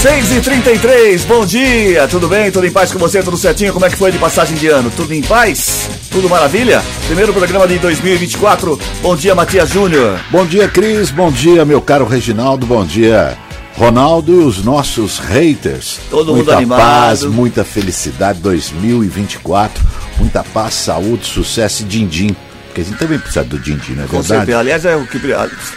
Seis e trinta e três, bom dia, tudo bem? Tudo em paz com você? Tudo certinho? Como é que foi de passagem de ano? Tudo em paz? Tudo maravilha? Primeiro programa de 2024. Bom dia, Matias Júnior. Bom dia, Cris. Bom dia, meu caro Reginaldo. Bom dia, Ronaldo e os nossos haters. Todo muita mundo animado. paz, muita felicidade 2024. Muita paz, saúde, sucesso e din-din. Porque a gente também precisa do din-din, não é Com verdade? certeza. Aliás, é o que,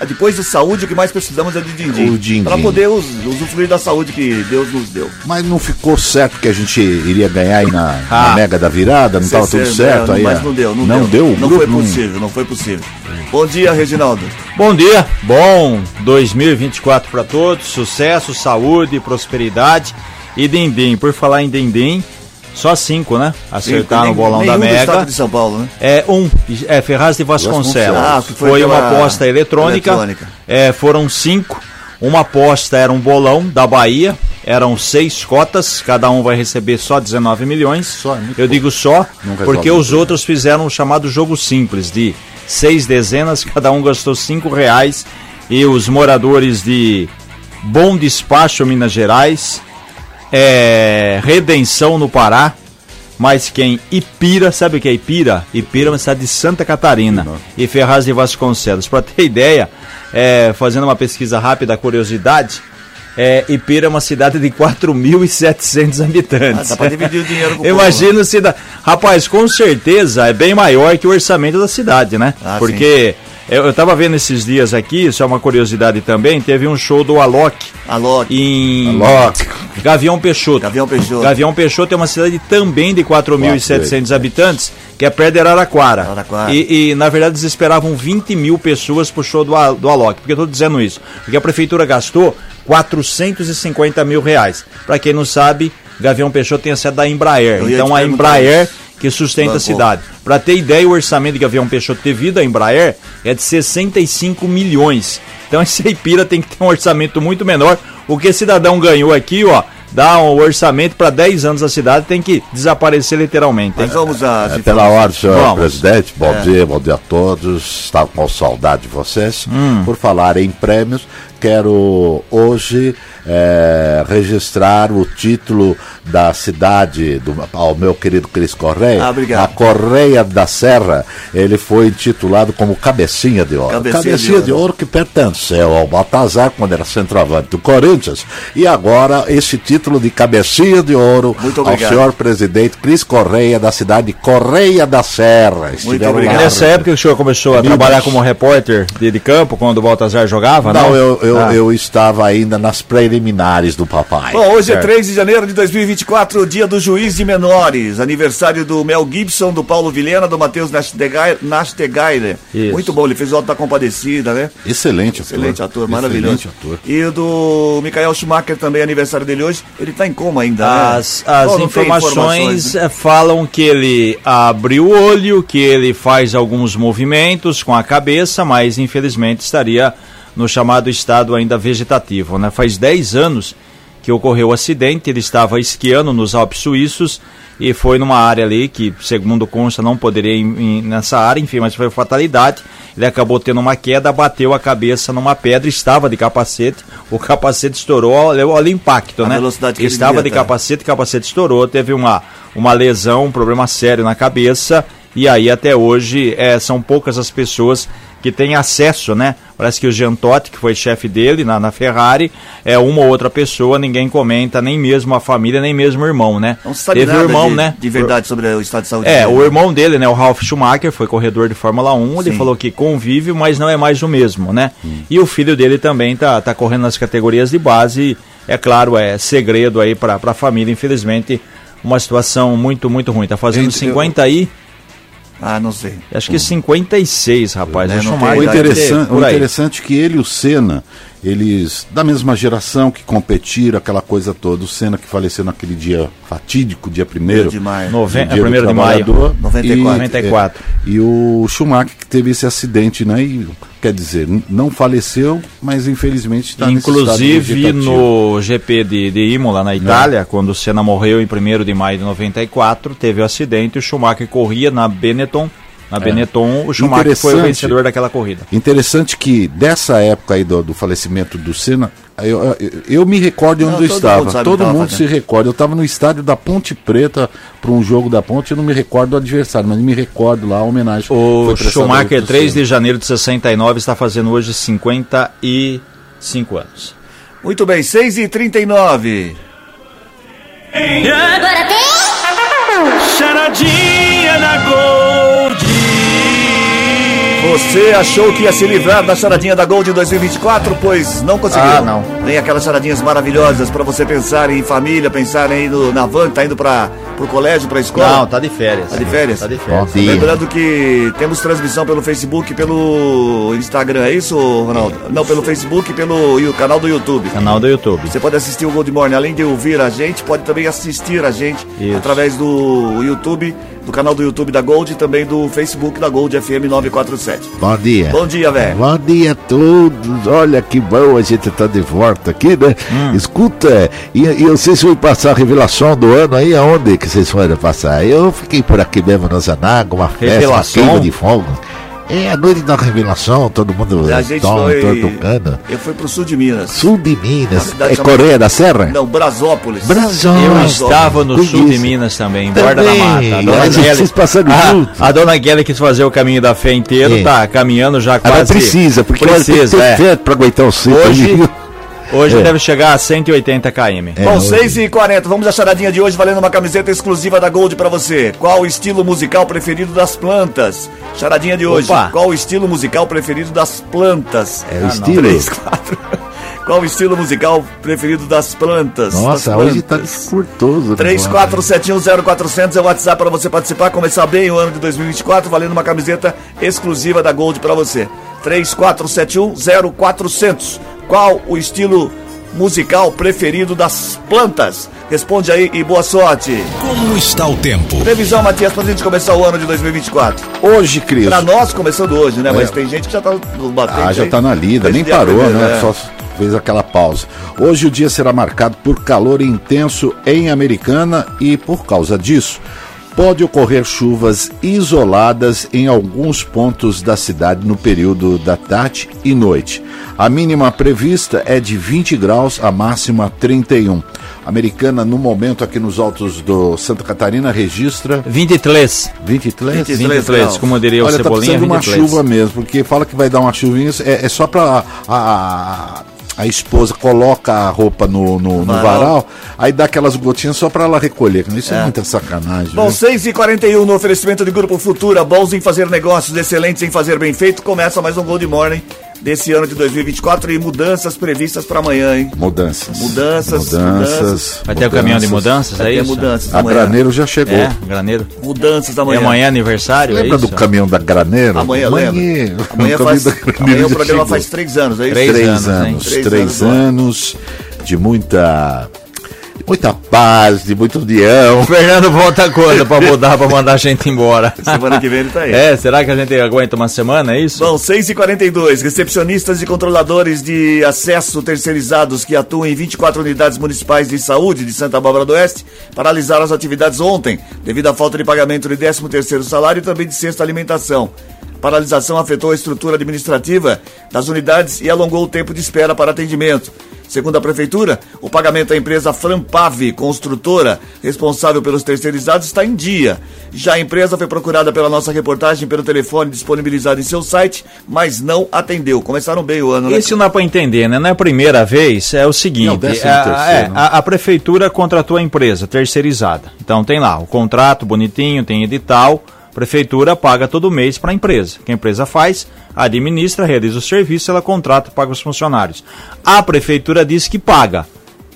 depois de saúde, o que mais precisamos é de din-din. O din-din. Para poder us, usufruir da saúde que Deus nos deu. Mas não ficou certo que a gente iria ganhar aí na, na Ah. Mega da Virada? Não estava tudo certo é, aí? Mas ah? não deu, não, Não deu? O Não grupo foi possível, não foi possível. Bom dia, Reginaldo. Bom dia, bom 2024 para todos, sucesso, saúde, prosperidade e dindim. Por falar em dindim, só cinco, né? Acertaram o bolão da do estado Mega. de São Paulo, né? É um, é Ferraz de Vasconcelos. Ah, que foi foi uma aposta eletrônica. eletrônica. É, foram cinco. Uma aposta era um bolão da Bahia. Eram seis cotas, cada um vai receber só 19 milhões. Só, é Eu pouco. digo só, resolve porque muito. os outros fizeram o chamado jogo simples, de seis dezenas, cada um gastou cinco reais. E os moradores de Bom Despacho, Minas Gerais, é, Redenção no Pará, mas quem Ipira, sabe o que é Ipira? Ipira é uma cidade de Santa Catarina e Ferraz de Vasconcelos. Para ter ideia, é, fazendo uma pesquisa rápida, curiosidade, é, Ipira é uma cidade de 4.700 habitantes. Ah, dá pra dividir o dinheiro com povo, Imagina cidade. Rapaz, com certeza é bem maior que o orçamento da cidade, né? Ah, Porque eu, eu tava vendo esses dias aqui, isso é uma curiosidade também, teve um show do Alok Alô, em Alok. Gavião Peixoto. Gavião Peixoto. Gavião Peixoto é uma cidade também de 4.700 habitantes, que é perto de Araraquara. Araraquara. E, e, na verdade eles esperavam 20 mil pessoas pro show do, do Alok. Por que eu tô dizendo isso? Porque a prefeitura gastou 450 mil reais. Para quem não sabe, Gavião Peixoto tem a sede da Embraer. Então a Embraer isso. Que sustenta a Bancou. cidade. Para ter ideia, o orçamento de Gavião Peixoto devido à Embraer é de 65 milhões. Então esse Ipira tem que ter um orçamento muito menor. O que cidadão ganhou aqui, ó, dá um orçamento para 10 anos da cidade, tem que desaparecer literalmente. mas vamos às É, pela ordem, senhor Vamos. presidente, bom É. dia, bom dia a todos. Estava com saudade de vocês. Hum. Por falar em prêmios, quero hoje é, registrar o título da cidade do, ao meu querido Cris Correia. Ah, obrigado. A Correia da Serra, ele foi intitulado como Cabecinha de Ouro. Cabecinha de de Ouro que pertenceu ao Baltazar quando era centroavante do Corinthians. E agora esse título de Cabecinha de Ouro Muito ao senhor presidente Cris Correia, da cidade de Correia da Serra. Estiveram obrigado. lá. Nessa época que o senhor começou a trabalhar como repórter de, de campo, quando o Baltazar jogava, Não, não? eu, eu, Ah. eu estava ainda nas preliminares do papai. Bom, hoje Certo. é 3 de janeiro de 2024, dia do juiz de menores. Aniversário do Mel Gibson, do Paulo Vilhena, do Matheus Nastegai- Nastegaile. Muito bom, ele fez o Alto da Compadecida, né? Excelente ator. Excelente ator, maravilhoso. Excelente ator. E do Michael Schumacher também, aniversário dele hoje. Ele tá em coma ainda, né? As, as Oh, não tem informações né? eh, falam que ele abre o olho, que ele faz alguns movimentos com a cabeça, mas infelizmente estaria no chamado estado ainda vegetativo. Né? Faz 10 anos que ocorreu o acidente, ele estava esquiando nos Alpes Suíços e foi numa área ali que, segundo consta, não poderia ir nessa área, enfim, mas foi fatalidade. Ele acabou tendo uma queda, bateu a cabeça numa pedra, estava de capacete, o capacete estourou, olha, olha o impacto, A né? velocidade que estava de capacete, capacete estourou, teve uma, uma lesão, um problema sério na cabeça, e aí até hoje é, são poucas as pessoas que têm acesso, né? Parece que o Jean Todt, que foi chefe dele na, na Ferrari, é uma ou outra pessoa, ninguém comenta, nem mesmo a família, nem mesmo o irmão, né? Não se sabe Teve nada irmão, de, né? de verdade sobre o estado de saúde É, dele. o irmão dele, né, o Ralf Schumacher, foi corredor de Fórmula 1, ele Sim. falou que convive, mas não é mais o mesmo, né? E o filho dele também tá, tá correndo nas categorias de base, é claro, é segredo aí pra, pra família, infelizmente, uma situação muito, muito ruim. Tá fazendo Entre- 50 aí, Ah, não sei. acho que 56, rapaz. É, o não Schumacher O interessante, o interessante é que ele e o Senna, eles, da mesma geração que competiram, aquela coisa toda. O Senna que faleceu naquele dia fatídico, dia primeiro. de maio. Nove- dia é, primeiro de maio. trabalhador. 94. E, 94. é, e o Schumacher que teve esse acidente, né? E quer dizer, não faleceu, mas infelizmente está Inclusive no GP de, de Imola, na Itália, quando o Senna morreu em 1 de maio de 94, teve o acidente e o Schumacher corria na Benetton. Na Benetton, o Schumacher foi o vencedor daquela corrida. Interessante que dessa época aí do, do falecimento do Senna, eu, eu, eu me recordo Não, onde eu todo estava. mundo todo mundo se fazendo. recorda. Eu estava no estádio da Ponte Preta para um jogo da Ponte. Eu não me recordo do adversário, mas me recordo lá a homenagem. O Schumacher, ao 3 Senna. de janeiro de 69, está fazendo hoje 55 anos. Muito bem, 6 e 39 Agora tem. Charadinha na Gold. Você achou que ia se livrar da charadinha da Gold em 2024? Pois não conseguiu. Ah, não. Tem aquelas charadinhas maravilhosas para você pensar em família, pensar aí no, na van, tá indo para pro colégio, pra escola. Não, tá de férias. Tá de férias? Tá de férias. Bom. Lembrando que temos transmissão pelo Facebook e pelo Instagram, é isso, Ronaldo? Não, pelo Facebook e pelo e o canal do YouTube. Canal do YouTube. Você pode assistir o Gold Morning, além de ouvir a gente, pode também assistir a gente Isso. através do YouTube, do canal do YouTube da Gold e também do Facebook da Gold FM 947. Bom dia. Bom dia, velho. Bom dia a todos. Olha que bom a gente tá de volta aqui, né? Hum. Escuta, e, e vocês vão passar a revelação do ano aí? Aonde que vocês foram passar? Eu fiquei por aqui mesmo na Zanaga, uma festa, uma queima de fogo. É a noite da revelação, todo mundo A gente toma, foi. tocando. Eu fui pro sul de Minas. Sul de Minas. É chamada- Coreia da Serra? Não, Brasópolis. Brasão. Eu estava no sul de. Minas também, em Borda da. Mata. A dona vocês passaram a, junto. a dona Kelly quis fazer o caminho da fé inteiro, É. tá caminhando já Ela quase. precisa, porque ela tem que precisa, ter é. pra aguentar o cinto. Hoje- aí. Hoje É. deve chegar a 180 km. É, Bom, hoje. 6 e 40 vamos à charadinha de hoje valendo uma camiseta exclusiva da Gold pra você. Qual o estilo musical preferido das plantas? Charadinha de hoje. Opa. Qual o estilo musical preferido das plantas? É o Ah, não. estilo? 3, 4. Qual o estilo musical preferido das plantas? Nossa, Das hoje tá plantas. curtoso. né? 34710400 é o WhatsApp para você participar, começar bem o ano de 2024, valendo uma camiseta exclusiva da Gold para você. 34710400. Qual o estilo musical preferido das plantas? Responde aí e boa sorte. Como está o tempo? Previsão, Matias, pra gente começar o ano de 2024. Hoje, Cris. Pra nós, começando hoje, né? Mas É. tem gente que já tá no batente. Ah, já aí. tá na lida, nem parou, primeiro, né? é. Só fez aquela pausa. Hoje o dia será marcado por calor intenso em Americana e por causa disso pode ocorrer chuvas isoladas em alguns pontos da cidade no período da tarde e noite. A mínima prevista é de 20 graus, a máxima 31. Americana, no momento aqui nos altos do Santa Catarina, registra 23. 23? 23 23, graus. como diria o Olha, tá Cebolinha, precisando de uma 23. chuva mesmo, porque fala que vai dar uma chuvinha, é, é só pra a, esposa coloca a roupa no, no, no Varal. aí dá aquelas gotinhas só pra ela recolher. Isso é, muita sacanagem. Bom, viu? 6 e 41 no oferecimento de Grupo Futura, bons em fazer negócios, excelentes em fazer bem feito. Começa mais um Gold Morning desse ano de 2024 e mudanças previstas para amanhã, hein? Mudanças. Mudanças, Mudanças. Vai ter o caminhão de mudanças, Vai é ter isso? mudanças A amanhã. Graneiro já chegou. É, graneiro. Mudanças E amanhã. amanhã é aniversário, Lembra é isso? do caminhão da Graneiro? Amanhã, Amanhã, lembra? o Amanhã, caminhão faz, amanhã o programa chegou. faz três anos, é isso? Três três anos? Três três anos, anos de muita, muita paz, de muito união. O Fernando volta quando pra mudar, pra mandar a gente embora? Semana que vem ele tá aí. É, será que a gente aguenta uma semana, é isso? Bom, 6 e 42 recepcionistas e controladores de acesso terceirizados que atuam em 24 unidades municipais de saúde de Santa Bárbara do Oeste paralisaram as atividades ontem, devido à falta de pagamento de 13º salário e também de sexta alimentação. Paralisação afetou a estrutura administrativa das unidades e alongou o tempo de espera para atendimento. Segundo a Prefeitura, o pagamento à empresa Frampave, construtora, responsável pelos terceirizados, está em dia. Já a empresa foi procurada pela nossa reportagem pelo telefone disponibilizado em seu site, mas não atendeu. Começaram bem o ano, né? Isso não dá para entender, né? Não é a primeira vez, é o seguinte: Não, décimo a, terceiro, é, né? a- a prefeitura contratou a empresa terceirizada. Então tem lá o contrato bonitinho, tem edital. Prefeitura paga todo mês para a empresa. O que a empresa faz? Administra, realiza o serviço, ela contrata e paga os funcionários. A prefeitura diz que paga.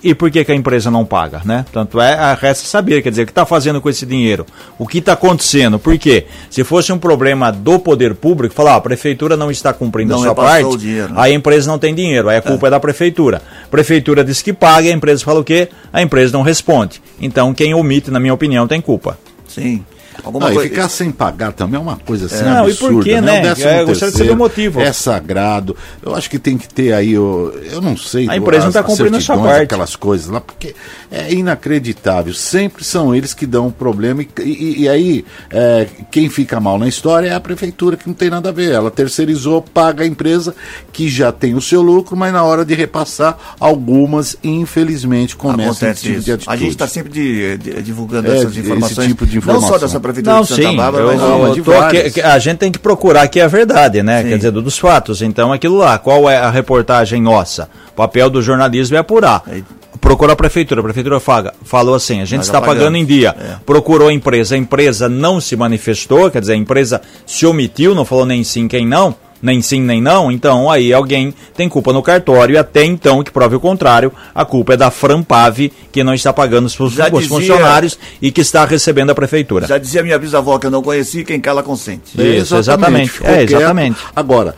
E por que, que a empresa não paga, né? Tanto é, a resta saber, quer dizer, o que está fazendo com esse dinheiro? O que está acontecendo? Por quê? Se fosse um problema do poder público, falar, ó, a prefeitura não está cumprindo Não a sua parte, o dinheiro, né? aí a empresa não tem dinheiro, aí a culpa é. da prefeitura. A prefeitura diz que paga, a empresa fala o quê? A empresa não responde. Então, quem omite, na minha opinião, tem culpa. Sim. Alguma Não, coisa. E ficar sem pagar também é uma coisa assim Não, e absurda. por quê, né? O décimo É, eu gostaria de saber o motivo. É sagrado. Eu acho que tem que ter aí, o, eu não sei. A empresa não as- tá as cumprindo a sua parte. Aquelas coisas lá, porque é inacreditável. Sempre são eles que dão problema. E, e- e aí, é, quem fica mal na história é a prefeitura, que não tem nada a ver. Ela terceirizou, paga a empresa que já tem o seu lucro, mas na hora de repassar, algumas, infelizmente, começam esse Acontece tipo de atitude. A gente está sempre de- de- divulgando É, essas esse informações. tipo de Não só dessa prefeitura Não, de Santa sim, Bárbara, eu, mas mas eu de tô aqui- a gente tem que procurar aqui a verdade, né? Sim. Quer dizer, do- dos fatos. Então, aquilo lá, qual é a reportagem nossa? O papel do jornalismo é apurar. Procurou a prefeitura, a prefeitura fala, falou assim, a gente Nós está apagamos. pagando em dia. É. Procurou a empresa, a empresa não se manifestou, quer dizer, a empresa se omitiu, não falou nem sim, quem não, nem sim, nem não, então aí alguém tem culpa no cartório e até então que prove o contrário, a culpa é da Frampave, que não está pagando os, dizia- funcionários e que está recebendo a prefeitura. Já dizia minha bisavó que eu não conheci, quem cala consente. Isso, exatamente. ficou É, quieto. exatamente. Agora,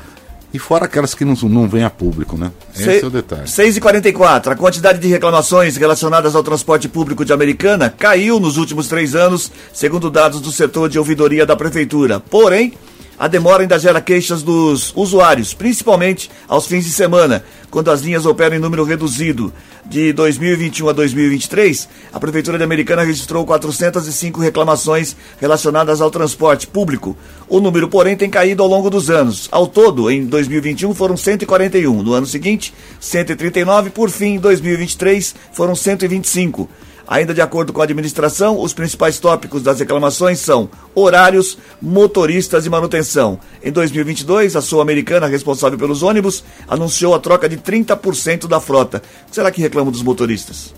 e fora aquelas que não, não vêm a público, né? Esse é o detalhe. 6 e 44 a quantidade de reclamações relacionadas ao transporte público de Americana caiu nos últimos três anos, segundo dados do setor de ouvidoria da Prefeitura. Porém, a demora ainda gera queixas dos usuários, principalmente aos fins de semana, quando as linhas operam em número reduzido. De 2021 a 2023, a Prefeitura de Americana registrou 405 reclamações relacionadas ao transporte público. O número, porém, tem caído ao longo dos anos. Ao todo, em 2021 foram 141. No ano seguinte, 139. Por fim, em 2023 foram 125. Ainda de acordo com a administração, os principais tópicos das reclamações são horários, motoristas e manutenção. Em 2022, a Sul-Americana, responsável pelos ônibus, anunciou a troca de 30% da frota. Será que reclamam dos motoristas?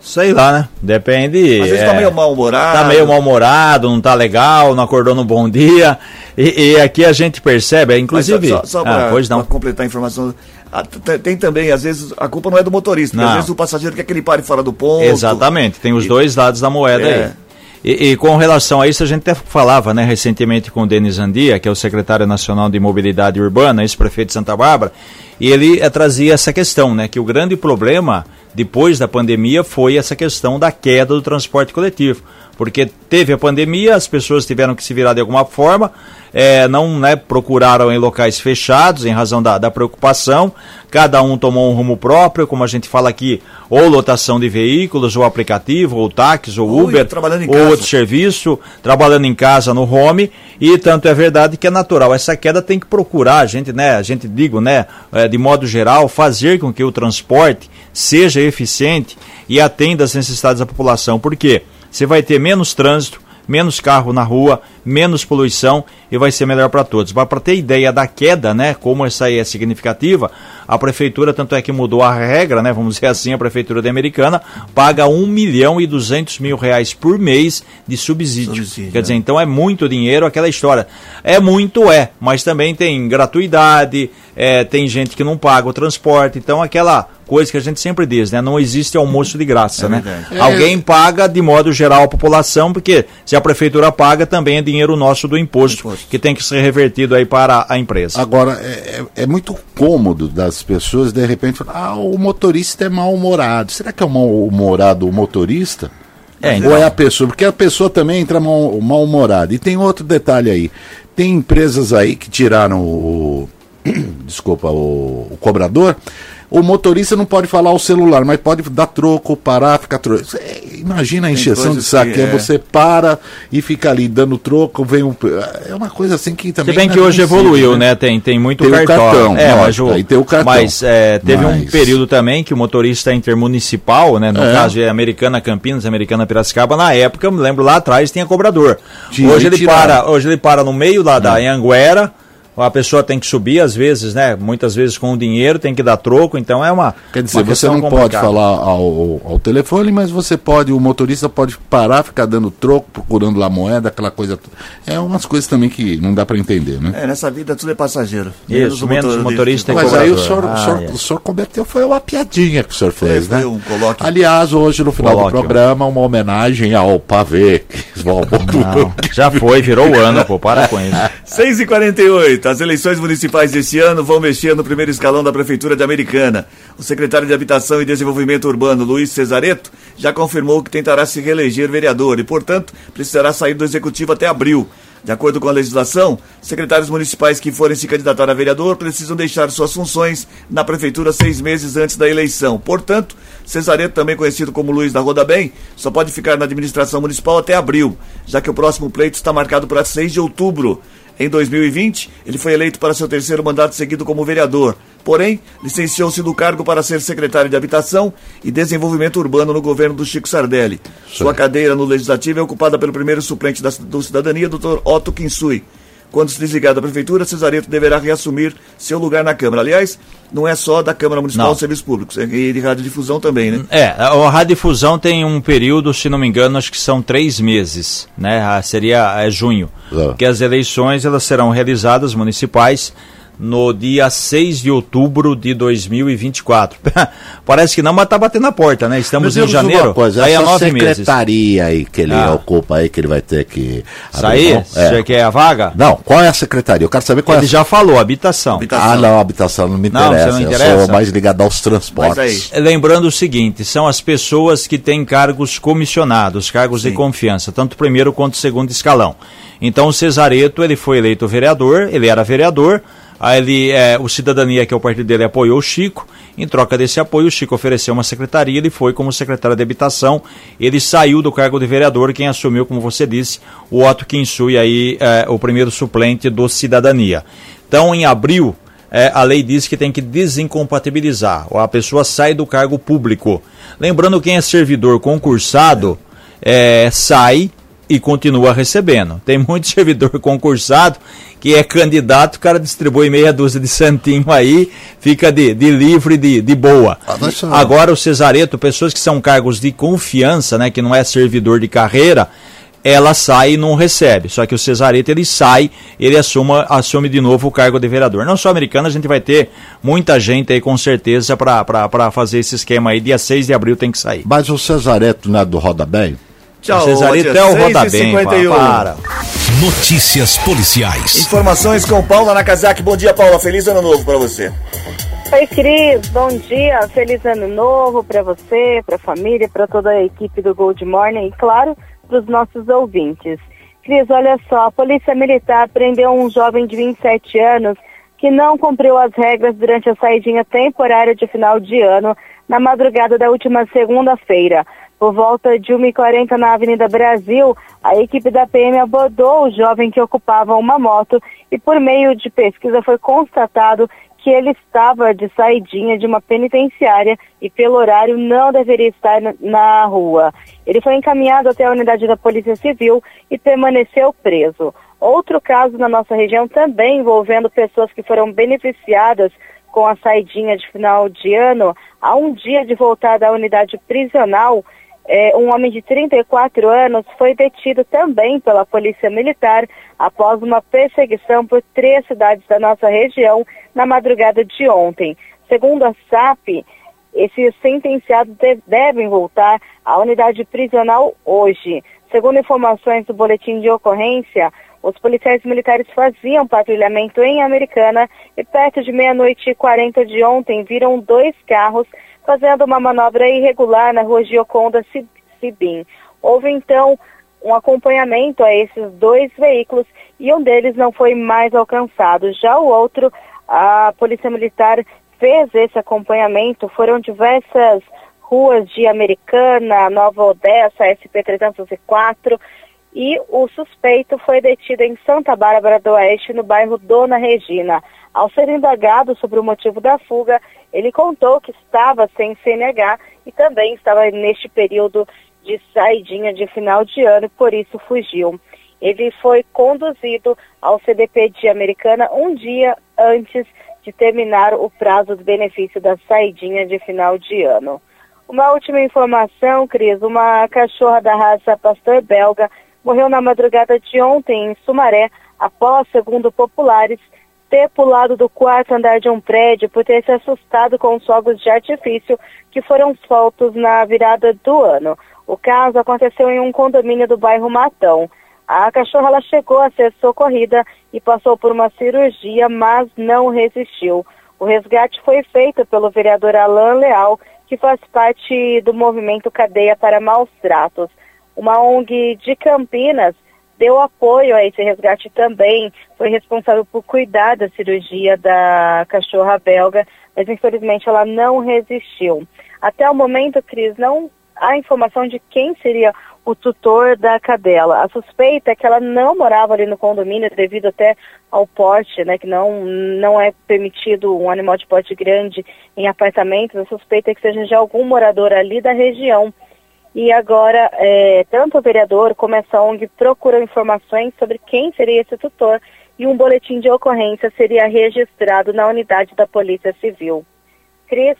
Sei lá, né? Depende. Às vezes é, tá meio mal-humorado. Tá meio mal-humorado, não tá legal, não acordou no bom dia. E, e aqui a gente percebe, é, Mas inclusive. só, só ah, para completar a informação, tem também, às vezes, a culpa não é do motorista, às vezes o passageiro quer que ele pare fora do ponto. Exatamente, tem os E- dois lados da moeda É. aí. E, e com relação a isso, a gente até falava né, recentemente com o Denis Andia, que é o secretário nacional de mobilidade urbana, ex-prefeito de Santa Bárbara, e ele eh, trazia essa questão, né, que o grande problema depois da pandemia foi essa questão da queda do transporte coletivo. Porque teve a pandemia, as pessoas tiveram que se virar de alguma forma, eh, não né, procuraram em locais fechados em razão da, da preocupação, cada um tomou um rumo próprio, como a gente fala aqui, ou lotação de veículos, ou aplicativo, ou táxis, ou Ou Uber, ou casa. outro serviço, trabalhando em casa no home, e tanto é verdade que é natural. Essa queda tem que procurar, a gente, né, a gente digo, né, eh, de modo geral, fazer com que o transporte seja eficiente e atenda às necessidades da população. Por quê? Você vai ter menos trânsito, menos carro na rua, menos poluição e vai ser melhor para todos. Para ter ideia da queda, né, como essa aí é significativa, a prefeitura, tanto é que mudou a regra, né, vamos dizer assim, a prefeitura de Americana paga 1 milhão e 200 mil reais por mês de subsídio. Subsídio, Quer dizer, é. então é muito dinheiro aquela história. É muito, é, mas também tem gratuidade, é, tem gente que não paga o transporte, então aquela coisa que a gente sempre diz, né? Não existe almoço de graça, É né? verdade. Alguém paga de modo geral a população, porque se a prefeitura paga, também é dinheiro nosso do imposto, Imposto. que tem que ser revertido aí para a empresa. Agora, é, é- é muito cômodo das pessoas de repente falar, ah, o motorista é mal-humorado. Será que é o mal-humorado o motorista? É, Ou então. é a pessoa? Porque a pessoa também entra mal- mal-humorada. e tem outro detalhe aí. Tem empresas aí que tiraram o. Desculpa, o, o cobrador. O motorista não pode falar o celular, mas pode dar troco, parar, ficar troco. Imagina a encheção de coisas saco. que é. é. Você para e fica ali dando troco, vem um. É uma coisa assim que Se também. bem não que é hoje evoluiu, né? Tem, tem muito Tem o cartão. cartão, é, mas, o, aí tem o cartão. mas é, teve um Mas- período também que o motorista intermunicipal, né? No É. caso é Americana Campinas, Americana Piracicaba, na época, eu me lembro lá atrás tinha cobrador. Tinha, hoje ele tiraram. para, hoje ele para no meio lá da Anhanguera. A pessoa tem que subir, às vezes, né? Muitas vezes com o dinheiro, tem que dar troco, então é uma. Quer dizer, uma você não pode complicada. falar ao, ao telefone, mas você pode, o motorista pode parar, ficar dando troco, procurando lá moeda, aquela coisa. É umas coisas também que não dá para entender, né? É, nessa vida tudo é passageiro. Isso, menos motorista e Mas aí o senhor, o, Ah, senhor, é. o senhor cometeu, foi uma piadinha que o senhor fez, foi né? um colóquio. Aliás, hoje no final Colóquio. do programa, uma homenagem ao pavê. que- Não, já foi, virou o ano, pô, para com isso. 6h48. 8. As eleições municipais deste ano vão mexer no primeiro escalão da Prefeitura de Americana. O secretário de Habitação e Desenvolvimento Urbano, Luiz Cesareto, já confirmou que tentará se reeleger vereador e, portanto, precisará sair do executivo até abril. De acordo com a legislação, secretários municipais que forem se candidatar a vereador precisam deixar suas funções na prefeitura seis meses antes da eleição. Portanto, Cesareto, também conhecido como Luiz da Roda Bem, só pode ficar na administração municipal até abril, já que o próximo pleito está marcado para 6 de outubro. Em 2020, ele foi eleito para seu terceiro mandato seguido como vereador. Porém, licenciou-se do cargo para ser secretário de Habitação e Desenvolvimento Urbano no governo do Chico Sardelli. Sua cadeira no Legislativo é ocupada pelo primeiro suplente da, do Cidadania, Dr. Otto Kinsui. Quando se desligar da Prefeitura, Cesareto deverá reassumir seu lugar na Câmara. Aliás, não é só da Câmara Municipal Não. de Serviços Públicos, é de radiodifusão também, né? É, a radiodifusão tem um período, se não me engano, acho que são três meses, né? Ah, Seria é, junho. É. Porque as eleições elas serão realizadas municipais no dia 6 de outubro de 2024. Parece que não, mas tá batendo na porta, né? Estamos em uma janeiro, coisa, aí há essa nove meses. secretaria aí que ele Ah. ocupa aí, que ele vai ter que... Sair? mão? Você É. quer a vaga? Não, qual é a secretaria? Eu quero saber qual Ele é a... já falou, habitação. Habitação. Ah, não, habitação não me Não, você interessa. não Eu interessa? sou mais ligado aos transportes. Mas aí. Lembrando o seguinte, são as pessoas que têm cargos comissionados, cargos de Sim. confiança, tanto primeiro quanto segundo escalão. Então o Cesareto, ele foi eleito vereador, ele era vereador, ele, é, o Cidadania, que é o partido dele, apoiou o Chico, em troca desse apoio o Chico ofereceu uma secretaria, ele foi como secretário de habitação, ele saiu do cargo de vereador, quem assumiu, como você disse, o Otto Kinsui, aí, é, o primeiro suplente do Cidadania. Então em abril, é, a lei diz que tem que desincompatibilizar. A pessoa sai do cargo público. Lembrando quem é servidor concursado é, sai e continua recebendo. Tem muito servidor concursado que é candidato, o cara distribui meia dúzia de santinho aí, fica de, de livre, de, de boa. Ah, Agora o Cesareto, pessoas que são cargos de confiança, né, que não é servidor de carreira, ela sai e não recebe. Só que o Cesareto ele sai, ele assuma, assume de novo o cargo de vereador. Não só americano, a gente vai ter muita gente aí com certeza para fazer esse esquema aí. Dia 6 de abril tem que sair. Mas o Cesareto não é do Roda Bem? Tchau, o Cesareto Matias. é o roda 6 bem, 51. para. Notícias policiais. Informações com Paula Nakazaki. Bom dia, Paula. Feliz ano novo para você. Oi, Cris, bom dia, feliz ano novo para você, para a família, para toda a equipe do Gold Morning e, claro, para os nossos ouvintes. Cris, olha só, a Polícia Militar prendeu um jovem de 27 anos que não cumpriu as regras durante a saidinha temporária de final de ano na madrugada da última segunda-feira. Por volta de 1h40 na Avenida Brasil, a equipe da PM abordou o jovem que ocupava uma moto e, por meio de pesquisa, foi constatado que ele estava de saidinha de uma penitenciária e pelo horário não deveria estar na, rua. Ele foi encaminhado até a unidade da Polícia Civil e permaneceu preso. Outro caso na nossa região também envolvendo pessoas que foram beneficiadas com a saidinha de final de ano, há um dia de voltar da unidade prisional, é, um homem de 34 anos foi detido também pela Polícia Militar após uma perseguição por três cidades da nossa região na madrugada de ontem. Segundo a SAP, esses sentenciados de- devem voltar à unidade prisional hoje. Segundo informações do boletim de ocorrência, os policiais militares faziam patrulhamento em Americana e perto de meia-noite e 40 de ontem viram dois carros fazendo uma manobra irregular na rua Gioconda Cibim. Houve então um acompanhamento a esses dois veículos e um deles não foi mais alcançado. Já o outro, a Polícia Militar fez esse acompanhamento, foram diversas ruas de Americana, Nova Odessa, SP-304 e o suspeito foi detido em Santa Bárbara do Oeste, no bairro Dona Regina. Ao ser indagado sobre o motivo da fuga, ele contou que estava sem CNH e também estava neste período de saidinha de final de ano e por isso fugiu. Ele foi conduzido ao CDP de Americana um dia antes de terminar o prazo do benefício da saidinha de final de ano. Uma última informação, Cris, uma cachorra da raça pastor belga morreu na madrugada de ontem em Sumaré, após, segundo populares, ter pulado do quarto andar de um prédio por ter se assustado com os fogos de artifício que foram soltos na virada do ano. O caso aconteceu em um condomínio do bairro Matão. A cachorra ela chegou a ser socorrida e passou por uma cirurgia, mas não resistiu. O resgate foi feito pelo vereador Alain Leal, que faz parte do movimento Cadeia para Maus Tratos. Uma ONG de Campinas deu apoio a esse resgate também, foi responsável por cuidar da cirurgia da cachorra belga, mas infelizmente ela não resistiu. Até o momento, Cris, não há informação de quem seria o tutor da cadela. A suspeita é que ela não morava ali no condomínio devido até ao porte, né, que não, não é permitido um animal de porte grande em apartamentos. A suspeita é que seja de algum morador ali da região. E agora, é, tanto o vereador como essa ONG procuram informações sobre quem seria esse tutor e um boletim de ocorrência seria registrado na unidade da Polícia Civil. Cris?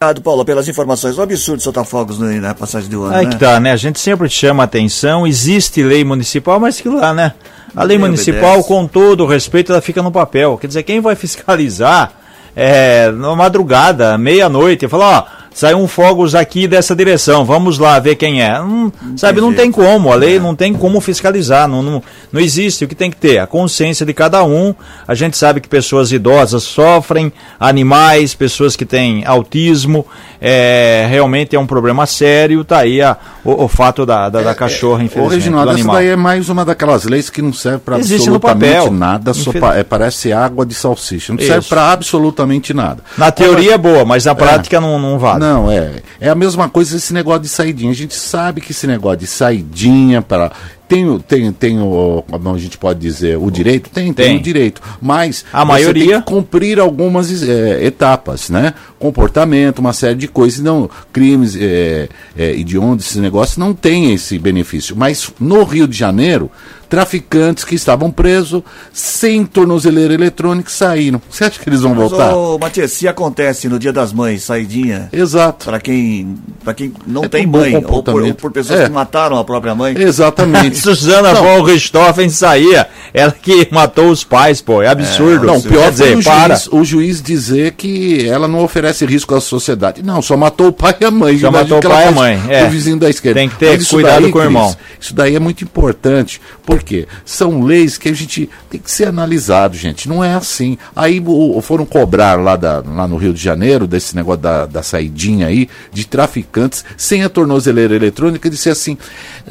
Obrigado, Paulo, pelas informações. É um absurdo soltar fogos na passagem do ano. Aí né? que tá, né? A gente sempre chama atenção, existe lei municipal, mas que lá, né? A lei municipal, obedece. com todo o respeito, ela fica no papel. Quer dizer, quem vai fiscalizar é, na madrugada, meia-noite, e falar, ó saiu um fogos aqui dessa direção, vamos lá ver quem é. Não, sabe, não tem como, a lei é. não tem como fiscalizar, não, não, não existe. O que tem que ter? A consciência de cada um. A gente sabe que pessoas idosas sofrem, animais, pessoas que têm autismo, é, realmente é um problema sério. Tá aí a, o, o fato da, da, da é, cachorra, infelizmente. Original, essa daí é mais uma daquelas leis que não serve para absolutamente nada, só pa, é, parece água de salsicha. Não Isso. serve para absolutamente nada. Na teoria é boa, mas na prática não, não vale. Não, é. É a mesma coisa esse negócio de saidinha. A gente sabe que esse negócio de saidinha para tem, tem, tem o, como a gente pode dizer, o direito? Tem, tem, tem o direito. Mas a maioria tem que cumprir algumas é, etapas, né? Comportamento, uma série de coisas. Não, crimes é, é, hediondos, esses negócios não tem esse benefício. Mas no Rio de Janeiro, traficantes que estavam presos sem tornozeleira eletrônica saíram. Você acha que eles vão Mas, voltar? Ô, Matias, se acontece no dia das mães, saidinha. Exato. Para quem, quem não é tem mãe, ou por, ou por, pessoas é. que mataram a própria mãe. Exatamente. Suzana von Richthofen saía. Ela que matou os pais, pô. É absurdo. É, não, pior dizer, o, para. Juiz, o juiz dizer que ela não oferece risco à sociedade. Não, só matou o pai e a mãe. Só matou o pai e a mãe. É. O vizinho da esquerda. Tem que ter cuidado daí, com o irmão. isso daí é muito importante. Por quê? São leis que a gente tem que ser analisado, gente. Não é assim. Aí o, foram cobrar lá, da, lá no Rio de Janeiro, desse negócio da, da saidinha aí, de traficantes, sem a tornozeleira eletrônica, disse assim: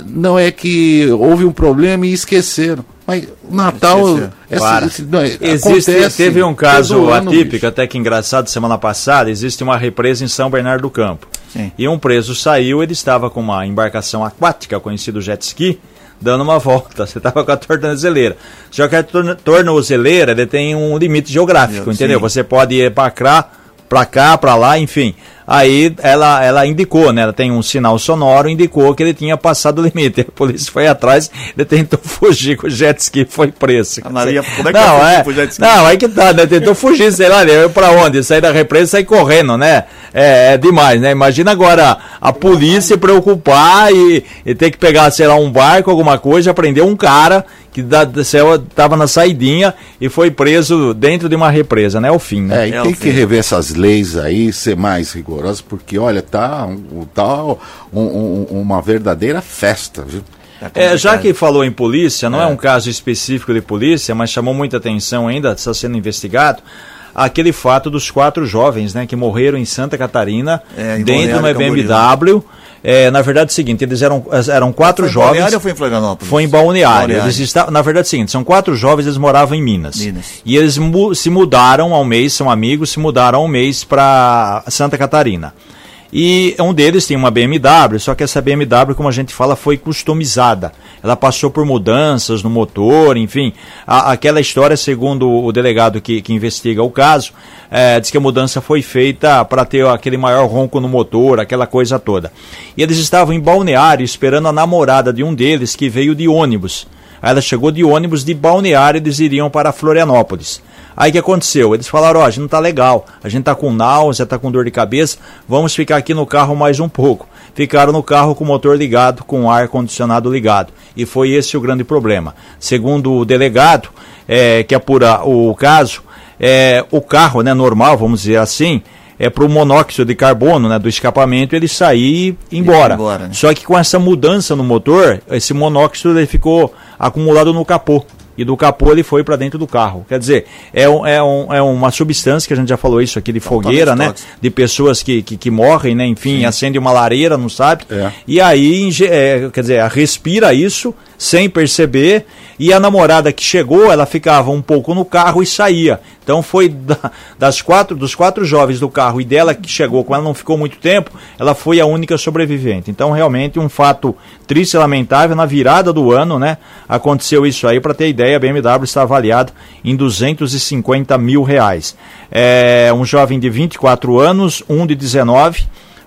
não é que houve um problema e esqueceram. Mas Natal. Essa, esse, não, existe, teve um caso atípico, bicho. até que engraçado, semana passada, existe uma represa em São Bernardo do Campo. Sim. E um preso saiu, ele estava com uma embarcação aquática, conhecido jet ski, dando uma volta. Você estava com a tornozeleira. Só que a tornozeleira ele tem um limite geográfico, entendeu? Sim. Você pode ir para cá, para cá, para lá, enfim. Aí ela, ela indicou, né? Ela tem um sinal sonoro, indicou que ele tinha passado o limite. A polícia foi atrás, ele tentou fugir com o jet ski foi preso. A Maria, como é que não, é, jet ski? Não, aí que tá, né? Tentou fugir, sei lá, ele pra onde? Sair da represa e sair correndo, né? É, é, demais, né? Imagina agora a polícia preocupar e, e ter que pegar, sei lá, um barco, alguma coisa, prender um cara que estava na saidinha e foi preso dentro de uma represa, né? É o fim, né? É, e é tem que rever essas leis aí, ser mais rigoroso, porque olha, tá, um, tá um, um, uma verdadeira festa, viu? É, já que falou em polícia, não é. é um caso específico de polícia, mas chamou muita atenção ainda, está sendo investigado aquele fato dos quatro jovens né, que morreram em Santa Catarina é, dentro de uma BMW. É, na verdade é o seguinte, eles eram, eram quatro foi jovens. Balneário ou foi em Florianópolis? Foi em Balneário. Balneário. Eles estavam, na verdade é o seguinte, são quatro jovens, eles moravam em Minas. Minas. E eles mu se mudaram ao mês, são amigos, se mudaram ao mês para Santa Catarina. E um deles tem uma BMW, só que essa BMW, como a gente fala, foi customizada. Ela passou por mudanças no motor, enfim. A, aquela história, segundo o delegado que, que investiga o caso, é, diz que a mudança foi feita para ter aquele maior ronco no motor, aquela coisa toda. E eles estavam em balneário esperando a namorada de um deles que veio de ônibus. Aí ela chegou de ônibus de balneário e eles iriam para Florianópolis. Aí o que aconteceu? Eles falaram, ó, a gente não tá legal, a gente tá com náusea, tá com dor de cabeça, vamos ficar aqui no carro mais um pouco. Ficaram no carro com o motor ligado, com o ar condicionado ligado. E foi esse o grande problema. Segundo o delegado, é, que apura o caso, é, o carro, né, normal, vamos dizer assim, é para o monóxido de carbono né, do escapamento ele sair e ir embora. embora, né? Só que com essa mudança no motor, esse monóxido ele ficou acumulado no capô e do capô ele foi para dentro do carro. Quer dizer, é, um, é, um, é uma substância que a gente já falou isso aqui de fogueira, né? De pessoas que, que, que morrem, né? Enfim, acende uma lareira, não sabe? É. E aí, é, quer dizer, respira isso sem perceber. E a namorada que chegou, ela ficava um pouco no carro e saía. Então foi da- das quatro, dos quatro jovens do carro e dela que chegou, como ela não ficou muito tempo, ela foi a única sobrevivente. Então realmente um fato triste e lamentável na virada do ano, né? Aconteceu isso aí, para ter ideia, a BMW está avaliado em 250 mil reais. É, um jovem de 24 anos, um de 19,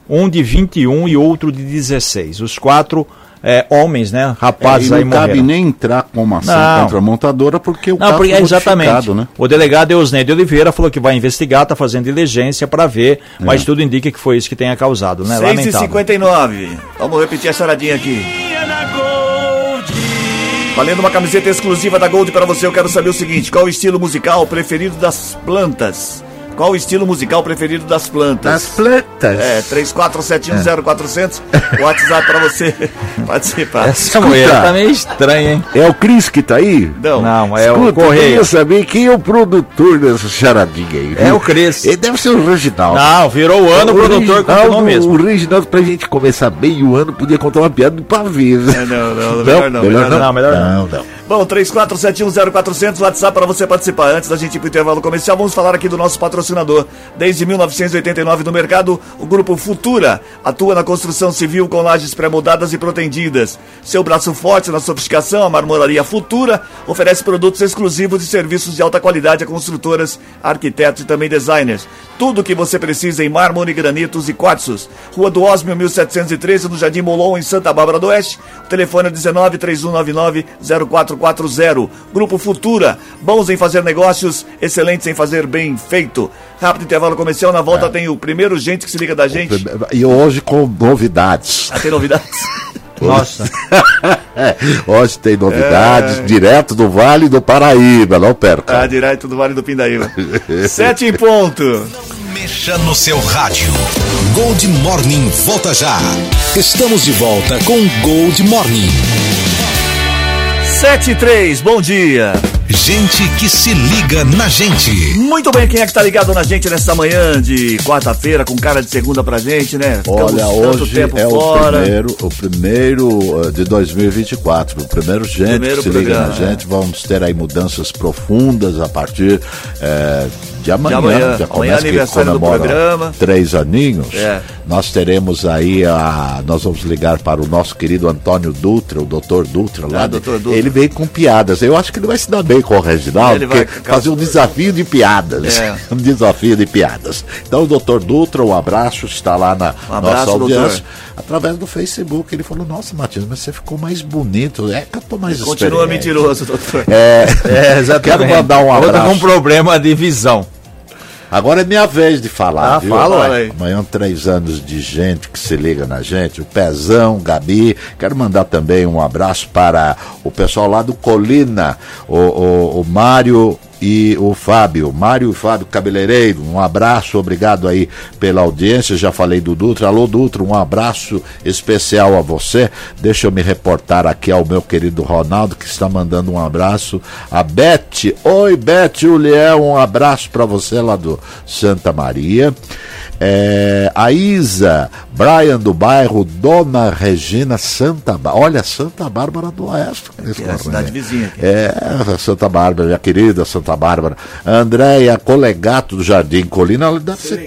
um de 21 e outro de 16. Os quatro é, homens, né? É, e Rapazes aí não cabe nem entrar com uma ação Não. contra a montadora porque o Não, carro porque, foi exatamente. né? O delegado Eusnei de Oliveira falou que vai investigar, está fazendo diligência para ver, É. mas tudo indica que foi isso que tenha causado, né? 6 e Lamentável. 59 Vamos repetir a charadinha aqui. Valendo uma camiseta exclusiva da Gold para você, eu quero saber o seguinte: qual o estilo musical preferido das plantas? Qual o estilo musical preferido das plantas? Das plantas. É, 34710400, o WhatsApp para você participar. Essa mulher Escuta. tá meio estranha, hein? É o Cris que tá aí? Não, Não, é o Escuta, eu queria saber quem é o produtor dessa charadinha aí. É viu? o Cris. Ele deve ser o Reginaldo. Não, virou o ano, o produtor continuou mesmo. O Reginaldo, pra gente começar bem o ano, podia contar uma piada do pavê. né? É, não, não, melhor não, melhor melhor não. não. melhor não. não, não. Bom, 34710400, WhatsApp para você participar. Antes da gente ir pro intervalo comercial, vamos falar aqui do nosso patrocinador. Desde 1989 no mercado, o Grupo Futura atua na construção civil com lajes pré-moldadas e protendidas. Seu braço forte na sofisticação, a Marmoraria Futura oferece produtos exclusivos e serviços de alta qualidade a construtoras, arquitetos e também designers. Tudo o que você precisa em mármore, granitos e quartzos. Rua do Osmio, 1713, no Jardim Molon, em Santa Bárbara do Oeste. O telefone é 19 3199 0440. Grupo Futura, bons em fazer negócios, excelentes em fazer bem feito. Rápido intervalo comercial, na volta tem o primeiro gente que se liga da gente. E hoje com novidades. Ah, tem novidades? Nossa. É, hoje tem novidades direto do Vale do Paraíba, não perca. ah, direto do Vale do Pindaíba. Sete em ponto. Mexa no seu rádio. Gold Morning volta já. Estamos de volta com Gold Morning. Sete e três, bom dia. Gente que se liga na gente. Muito bem, quem é que tá ligado na gente nessa manhã de quarta-feira, com cara de segunda pra gente, né? Ficamos Olha, hoje tempo é o fora. primeiro, o primeiro eh, de 2024, o primeiro gente Primeiro que se liga programa, na gente. Vamos ter aí mudanças profundas a partir eh, de amanhã. amanhã. Já Amanhã é começa que aniversário do comemora programa. Três aninhos. É. Nós teremos aí a. Nós vamos ligar para o nosso querido Antônio Dutra, o doutor Dutra lá. Ah, Dr. Dutra. Ele veio com piadas. Eu acho que ele vai se dar bem com o Reginaldo, Ele vai- porque fazer um desafio de piadas. É. Um desafio de piadas. Então, o doutor Dutra, um abraço, está lá na Um abraço, nossa audiência. doutor. Através do Facebook. Ele falou: Nossa, Matias, mas você ficou mais bonito. É que eu tô mais Continua experiente." mentiroso, doutor. É, É, exatamente. Quero mandar um Outra abraço. com problema de visão. Agora é minha vez de falar. Ah, viu? fala, ué. Aí. Amanhã, três anos de gente que se liga na gente. O Pezão, Gabi. Quero mandar também um abraço para o pessoal lá do Colina, o, o, o Mário e o Fábio. Mário e Fábio Cabeleireiro, um abraço, obrigado aí pela audiência. Já falei do Dutra. Alô, Dutra, um abraço especial a você. Deixa eu me reportar aqui ao meu querido Ronaldo, que está mandando um abraço. A Beth. Oi, Beth Uliel, um abraço para você lá do Santa Maria. É, a Isa, Brian do bairro, Dona Regina Santa Bárbara. Olha, Santa Bárbara do Oeste. É a cidade vizinha aqui. É, Santa Bárbara, minha querida Santa Bárbara. Andréia Colegato do Jardim Colina, ela deve ser.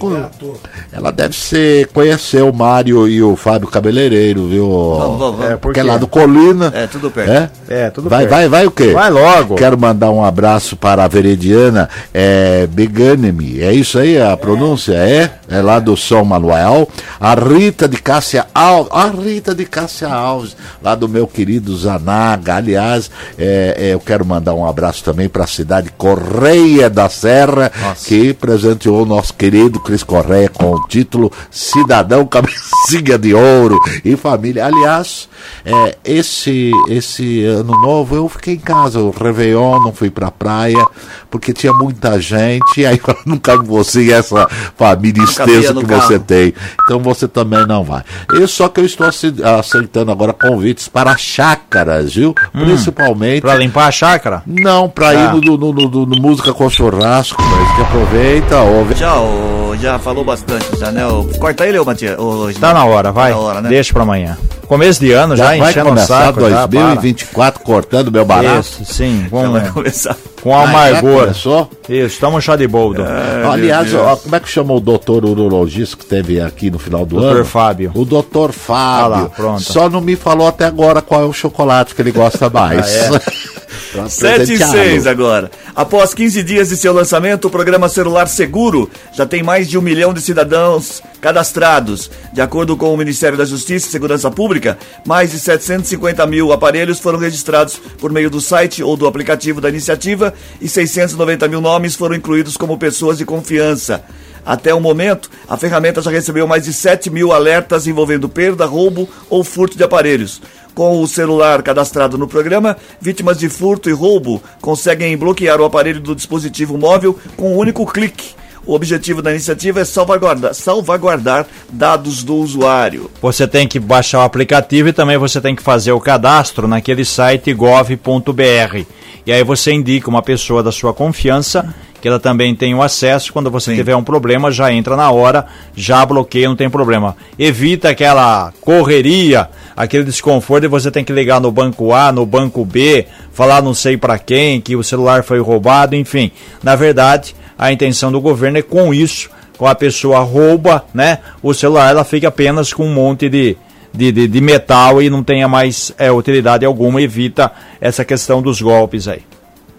Ela deve ser. conhecer o Mário e o Fábio Cabeleireiro, viu? Vamos, vamos, vamos. É, porque é lá do Colina. É, tudo perto. É? É, tudo vai, perto. vai, vai o quê? Vai logo. Quero mandar um abraço para a Verediana é, Beganemi. É isso aí a pronúncia? É? É lá do São Manuel. A Rita de Cássia Alves. A Rita de Cássia Alves, lá do meu querido Zanaga. Aliás, é, é, eu quero mandar um abraço também para a cidade Correia da Serra, que presenteou o nosso querido Cris Correia com o título Cidadão Cabecinha de Ouro e Família. Aliás, É, esse, esse ano novo eu fiquei em casa, o Réveillon, não fui pra praia, porque tinha muita gente, e aí não cabe você e essa família extensa que você tem. Então você também não vai. E só que eu estou aceitando agora convites para chácaras, viu? Hum, Principalmente. Para limpar a chácara? Não, para ah. ir no, no, no, no, Música com Churrasco, mas que aproveita, ouve. Tchau, já falou bastante já, né? Corta ele, ô Matias. Tá na hora, vai. Tá na hora, né? Deixa para amanhã. Começo de ano já, já enchendo o saco. 2024 já, cortando meu barato. Isso, sim. Vamos começar. Com a amargor. Isso, estamos chá de boldo. É, Aliás, ó, como é que chamou o doutor urologista que teve aqui no final do doutor ano? Doutor Fábio. O doutor Fábio. Ah lá, pronto. Só não me falou até agora qual é o chocolate que ele gosta mais. ah, é? 7 e 6 agora. Após 15 dias de seu lançamento, o programa Celular Seguro já tem mais de um milhão de cidadãos cadastrados. De acordo com o Ministério da Justiça e Segurança Pública, mais de 750 mil aparelhos foram registrados por meio do site ou do aplicativo da iniciativa e 690 mil nomes foram incluídos como pessoas de confiança. Até o momento, a ferramenta já recebeu mais de 7 mil alertas envolvendo perda, roubo ou furto de aparelhos. Com o celular cadastrado no programa, vítimas de furto e roubo conseguem bloquear o aparelho do dispositivo móvel com um único clique. O objetivo da iniciativa é salvaguardar, salvaguardar dados do usuário. Você tem que baixar o aplicativo e também você tem que fazer o cadastro naquele site gov.br. E aí você indica uma pessoa da sua confiança que ela também tem o acesso. Quando você Sim. tiver um problema, já entra na hora, já bloqueia, não tem problema. Evita aquela correria, aquele desconforto de você tem que ligar no banco A, no banco B, falar não sei para quem, que o celular foi roubado, enfim. Na verdade, a intenção do governo é com isso, com a pessoa rouba, né? O celular ela fica apenas com um monte de, de, de, de metal e não tenha mais é, utilidade alguma, evita essa questão dos golpes aí.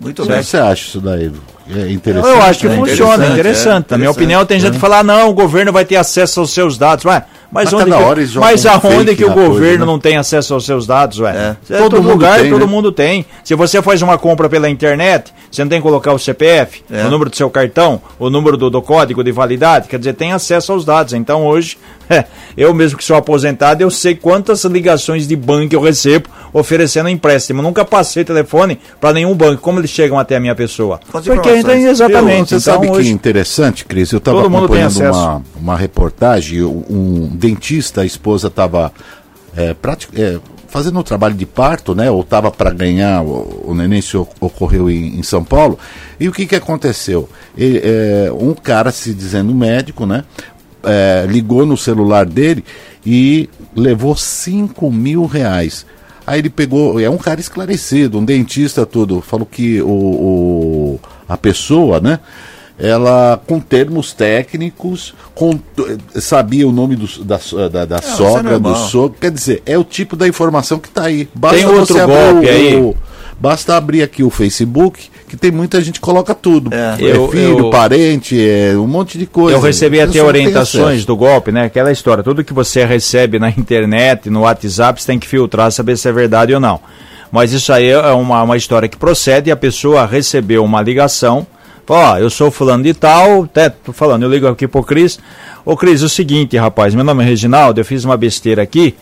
Muito bem. O que você acha isso daí? É interessante. Eu acho que né? funciona, interessante. É, interessante. Na minha opinião, tem gente que fala, ah, não, o governo vai ter acesso aos seus dados. Ué, mas, mas onde que, mas aonde que o governo coisa, né? não tem acesso aos seus dados, ué? É. Todo, lugar, tem, todo né? mundo tem. Se você faz uma compra pela internet, você não tem que colocar o CPF, é. o número do seu cartão, o número do, do, código de validade, quer dizer, tem acesso aos dados. Então hoje, é, eu mesmo que sou aposentado, eu sei quantas ligações de banco eu recebo oferecendo empréstimo. nunca passei telefone para nenhum banco. Como eles chegam até a minha pessoa? Porque então, exatamente. Você então, sabe hoje, que interessante, Cris? Eu estava acompanhando uma, uma reportagem, um dentista, a esposa estava é, é, fazendo um trabalho de parto, né? Ou estava para ganhar, o, o neném se ocorreu em, em, São Paulo. E o que, que aconteceu? Ele, é, um cara se dizendo médico, né? É, ligou no celular dele e levou 5 mil reais. Aí ele pegou, é um cara esclarecido, um dentista tudo, falou que o, o a pessoa, né? ela com termos técnicos, com, sabia o nome do, da, da, da é, sogra, é do sogro. Quer dizer, é o tipo da informação que está aí. Basta tem outro golpe o, aí. O, basta abrir aqui o Facebook, que tem muita gente que coloca tudo. É, é eu, filho, eu, parente, é um monte de coisa. Eu recebi até orientações do golpe, né? Aquela história, tudo que você recebe na internet, no WhatsApp, você tem que filtrar, saber se é verdade ou não. Mas isso aí é uma, uma história que procede e a pessoa recebeu uma ligação Ó, eu sou fulano de tal, até tô falando, eu ligo aqui pro Cris. Ô Cris, é o seguinte, rapaz, meu nome é Reginaldo, eu fiz uma besteira aqui.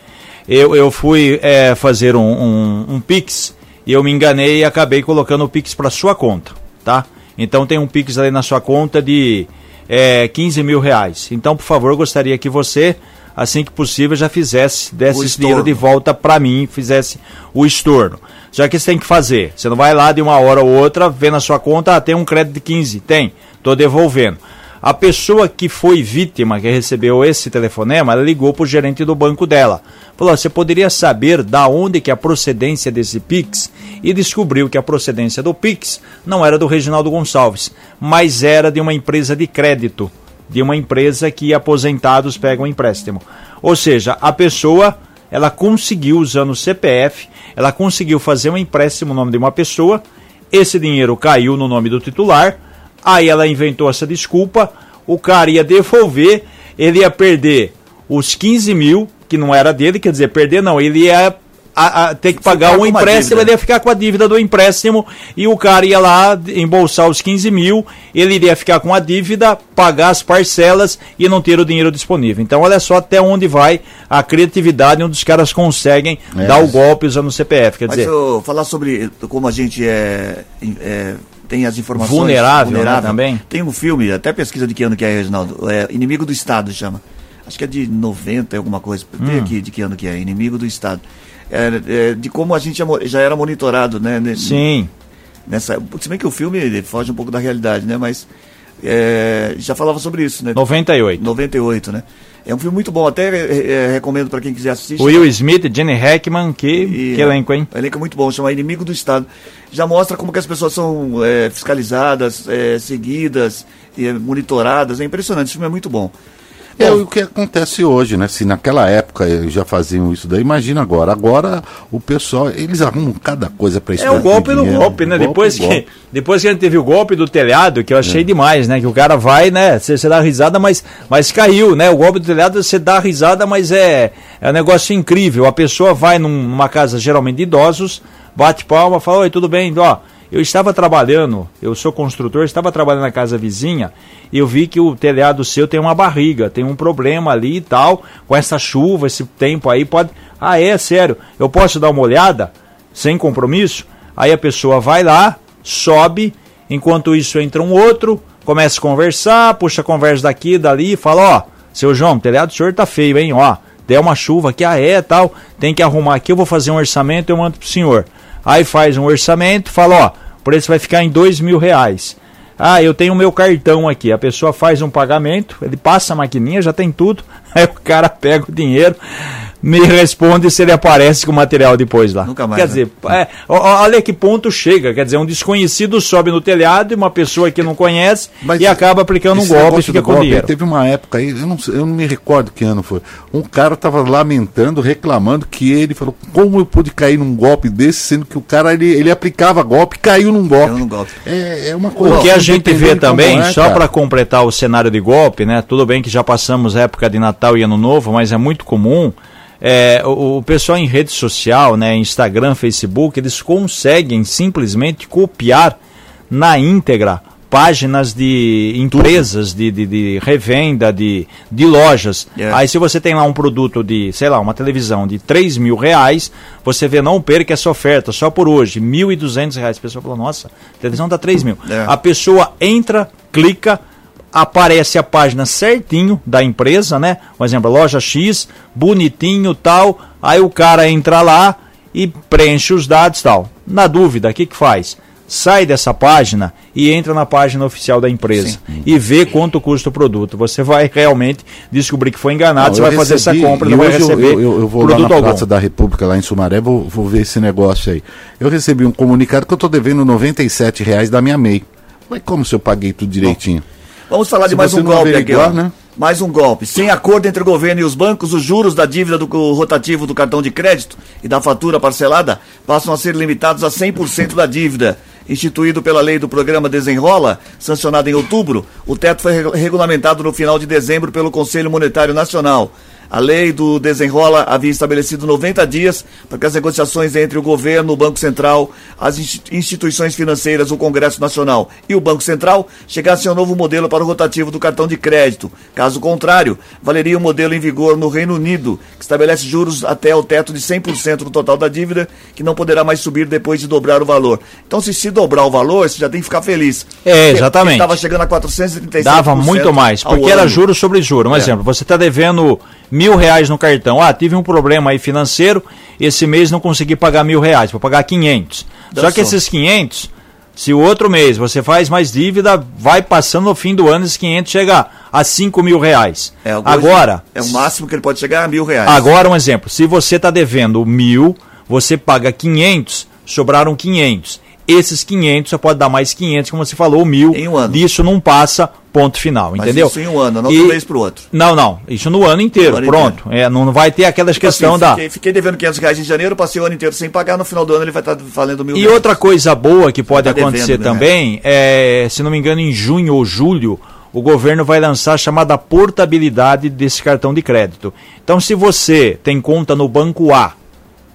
Eu, eu fui é, fazer um, um, um Pix e eu me enganei e acabei colocando o Pix para sua conta, tá? Então tem um Pix ali na sua conta de é, 15 mil reais. Então, por favor, gostaria que você, assim que possível, já fizesse, desse esse dinheiro de volta para mim, fizesse o estorno. Já que você tem que fazer. Você não vai lá de uma hora ou outra, vê na sua conta, ah, tem um crédito de 15. Tem, estou devolvendo. A pessoa que foi vítima, que recebeu esse telefonema, ela ligou para o gerente do banco dela. Falou: você poderia saber da onde que é a procedência desse Pix? E descobriu que a procedência do Pix não era do Reginaldo Gonçalves, mas era de uma empresa de crédito, de uma empresa que aposentados pegam empréstimo. Ou seja, a pessoa ela conseguiu, usando o CPF, ela conseguiu fazer um empréstimo no nome de uma pessoa, esse dinheiro caiu no nome do titular, aí ela inventou essa desculpa, o cara ia devolver, ele ia perder os 15 mil, que não era dele, quer dizer, perder não, ele ia a, a ter que pagar o empréstimo, ele ia ficar com a dívida do empréstimo e o cara ia lá embolsar os 15 mil, ele iria ficar com a dívida, pagar as parcelas e não ter o dinheiro disponível. Então, olha só até onde vai a criatividade onde os caras conseguem é. dar o golpe usando o CPF. Quer Mas dizer, eu falar sobre como a gente é, é tem as informações. Vulnerável, vulnerável. Né, também. Tem um filme, até pesquisa de que ano que é, Reginaldo. É Inimigo do Estado chama. Acho que é de 90, alguma coisa. Tem hum. aqui de que ano que é, Inimigo do Estado. É, é, de como a gente já era monitorado, né? Sim. Nessa, se bem que o filme foge um pouco da realidade, né? Mas é, já falava sobre isso, né? 98. 98, né? É um filme muito bom, até é, é recomendo para quem quiser assistir. Will Smith, Jenny Hackman, que, e, que elenco, hein? Elenco muito bom, chama Inimigo do Estado. Já mostra como que as pessoas são é, fiscalizadas, é, seguidas, monitoradas. É impressionante, esse filme é muito bom. É o que acontece hoje, né? Se naquela época já faziam isso daí, imagina agora. Agora o pessoal, eles arrumam cada coisa para isso. É o golpe no golpe, né? Golpe depois, que, golpe. depois que a gente teve o golpe do telhado, que eu achei é. demais, né? Que o cara vai, né? Você dá risada, mas, mas caiu, né? O golpe do telhado, você dá risada, mas é, é um negócio incrível. A pessoa vai num, numa casa geralmente de idosos, bate palma, fala, oi, tudo bem? Ó, eu estava trabalhando, eu sou construtor, estava trabalhando na casa vizinha e eu vi que o telhado seu tem uma barriga, tem um problema ali e tal, com essa chuva, esse tempo aí, pode. Ah, é, sério, eu posso dar uma olhada? Sem compromisso? Aí a pessoa vai lá, sobe, enquanto isso entra um outro, começa a conversar, puxa a conversa daqui, dali, e fala, ó, seu João, o telhado do senhor tá feio, hein, ó, der uma chuva aqui, ah é, tal, tem que arrumar aqui, eu vou fazer um orçamento, eu mando pro senhor. Aí faz um orçamento, fala, ó, o preço vai ficar em dois mil reais. Ah, eu tenho meu cartão aqui. A pessoa faz um pagamento, ele passa a maquininha, já tem tudo. Aí o cara pega o dinheiro, me responde se ele aparece com o material depois lá. Nunca mais. Quer né? dizer, é, olha que ponto chega. Quer dizer, um desconhecido sobe no telhado e uma pessoa que não conhece Mas e acaba aplicando um golpe e fica com golpe, dinheiro. Teve uma época aí, eu não, eu não me recordo que ano foi. Um cara estava lamentando, reclamando que ele falou: como eu pude cair num golpe desse, sendo que o cara ele, ele aplicava golpe caiu num golpe. Caiu num golpe. É, é uma coisa. O que a gente vê também, é, só para completar o cenário de golpe, né? Tudo bem que já passamos época de Natal e Ano Novo, mas é muito comum é, o, o, pessoal em rede social, né, Instagram, Facebook, eles conseguem simplesmente copiar na íntegra páginas de empresas de, de, de, revenda, de, de lojas. Yeah. Aí se você tem lá um produto de, sei lá, uma televisão de 3 mil reais, você vê, não perca essa oferta, só por hoje, 1.200 reais. A pessoa falou, nossa, a televisão tá 3 mil. Yeah. A pessoa entra, clica, aparece a página certinho da empresa, né? Por exemplo, loja X, bonitinho tal. Aí o cara entra lá e preenche os dados tal. Na dúvida, o que, que faz? Sai dessa página e entra na página oficial da empresa Sim. e vê quanto custa o produto. Você vai realmente descobrir que foi enganado, não, você vai recebi, fazer essa compra, não vai receber. Eu, eu, eu vou lá na algum. Praça da República, lá em Sumaré, vou, vou ver esse negócio aí. Eu recebi um comunicado que eu estou devendo R$ reais da minha MEI. Mas como se eu paguei tudo direitinho? Bom. Vamos falar Se de mais um golpe aqui, ó. Né? Mais um golpe. Sem acordo entre o governo e os bancos, os juros da dívida do rotativo do cartão de crédito e da fatura parcelada passam a ser limitados a 100% da dívida. Instituído pela lei do programa Desenrola, sancionado em outubro, o teto foi regulamentado no final de dezembro pelo Conselho Monetário Nacional. A lei do desenrola havia estabelecido 90 dias para que as negociações entre o governo, o Banco Central, as instituições financeiras, o Congresso Nacional e o Banco Central chegassem a um novo modelo para o rotativo do cartão de crédito. Caso contrário, valeria o modelo em vigor no Reino Unido, que estabelece juros até o teto de 100% do total da dívida, que não poderá mais subir depois de dobrar o valor. Então, se se dobrar o valor, você já tem que ficar feliz. É, exatamente. Estava chegando a 437%. Dava muito mais, porque era juros sobre juros. Um é. exemplo, você está devendo mil reais no cartão. Ah, tive um problema aí financeiro, esse mês não consegui pagar mil reais, vou pagar 500. Só que esses 500, se o outro mês você faz mais dívida, vai passando no fim do ano, esses 500 chega a 5 mil reais. É, agora... É o máximo que ele pode chegar a mil reais. Agora um exemplo, se você está devendo mil, você paga 500, sobraram 500 esses 500 você pode dar mais 500, como você falou, mil. Em um ano. Isso não passa, ponto final, Mas entendeu? Isso em um ano, não de um mês para o outro. Não, não, isso no ano inteiro, ano pronto. Inteiro. É, não vai ter aquelas tipo questão assim, da. Fiquei, fiquei, devendo 500 reais em janeiro, passei o ano inteiro sem pagar, no final do ano ele vai estar tá valendo mil E reais. outra coisa boa que pode tá acontecer devendo, né? também, é, se não me engano, em junho ou julho, o governo vai lançar a chamada portabilidade desse cartão de crédito. Então, se você tem conta no banco A,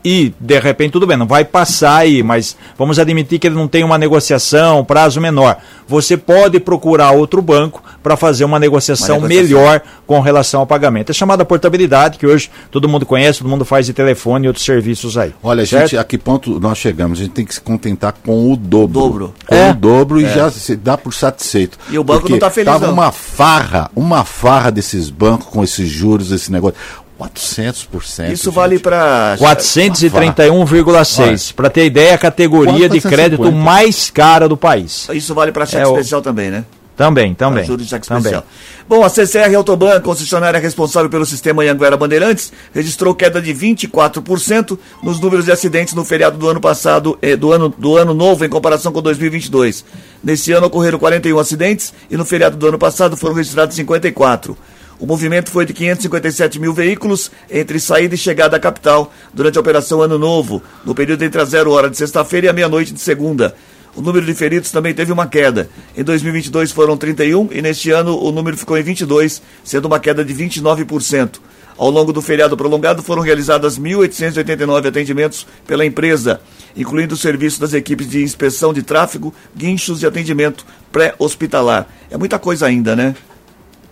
e de repente tudo bem, não vai passar aí, mas vamos admitir que ele não tem uma negociação, prazo menor. Você pode procurar outro banco para fazer uma negociação, uma negociação, melhor com relação ao pagamento. É chamada portabilidade, que hoje todo mundo conhece, todo mundo faz de telefone e outros serviços aí. Olha, certo? gente, a que ponto nós chegamos? A gente tem que se contentar com o dobro. O dobro. Com é. o dobro é. e já se dá por satisfeito. E o banco não está feliz. Tava não. uma farra, uma farra desses bancos com esses juros, esse negócio. 400%. Isso vale para 431,6. Para ter ideia, a categoria de crédito mais cara do país. Isso vale para cheque é especial o... também, né? Também, também. Juros de cheque também. especial. Bom, a CCR Autoban, concessionária responsável pelo sistema Anhanguera Bandeirantes, registrou queda de 24% nos números de acidentes no feriado do ano passado, eh, do, ano, do ano novo, em comparação com 2022. Nesse ano ocorreram 41 acidentes e no feriado do ano passado foram registrados 54. O movimento foi de 557 mil veículos entre saída e chegada à capital durante a Operação Ano Novo, no período entre a zero hora de sexta-feira e a meia-noite de segunda. O número de feridos também teve uma queda. Em 2022 foram 31 e neste ano o número ficou em 22, sendo uma queda de 29%. Ao longo do feriado prolongado foram realizadas 1.889 atendimentos pela empresa, incluindo o serviço das equipes de inspeção de tráfego, guinchos e atendimento pré-hospitalar. É muita coisa ainda, né?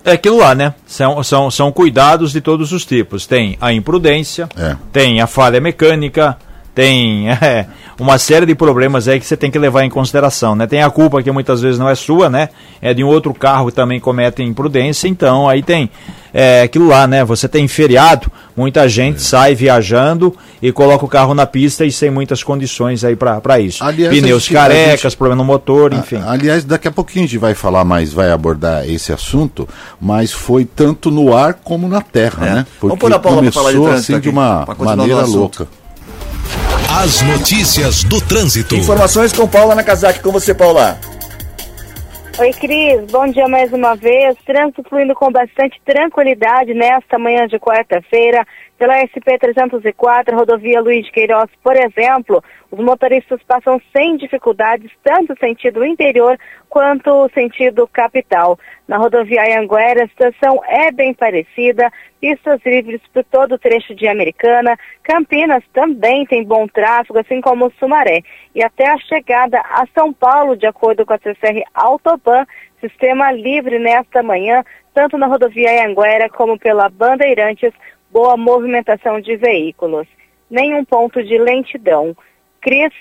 É aquilo lá, né? São, são, são cuidados de todos os tipos. Tem a imprudência, é. tem a falha mecânica, tem é, uma série de problemas aí que você tem que levar em consideração, né? Tem a culpa que muitas vezes não é sua, né? É de um outro carro que também comete imprudência, então aí tem é, aquilo lá, né? Você tem feriado, muita gente é. sai viajando e coloca o carro na pista e sem muitas condições aí para isso. Aliás, Pneus gente, carecas, gente, problema no motor, enfim. aliás, daqui a pouquinho a gente vai falar mais, vai abordar esse assunto, mas foi tanto no ar como na terra, é. né? Porque Vamos pôr a Paula começou falar de assim aqui, de uma maneira louca. As notícias do trânsito. Informações com Paula Nakazaki. Com você, Paula. Oi, Cris. Bom dia mais uma vez. Trânsito fluindo com bastante tranquilidade nesta manhã de quarta-feira. Pela SP-304, rodovia Luiz de Queiroz, por exemplo, os motoristas passam sem dificuldades, tanto sentido interior quanto sentido capital. Na rodovia Anguera, a situação é bem parecida, pistas livres por todo o trecho de Americana. Campinas também tem bom tráfego, assim como Sumaré. E até a chegada a São Paulo, de acordo com a CCR Autoban, sistema livre nesta manhã, tanto na rodovia Anguera como pela Bandeirantes, boa movimentação de veículos. Nenhum ponto de lentidão. Cris.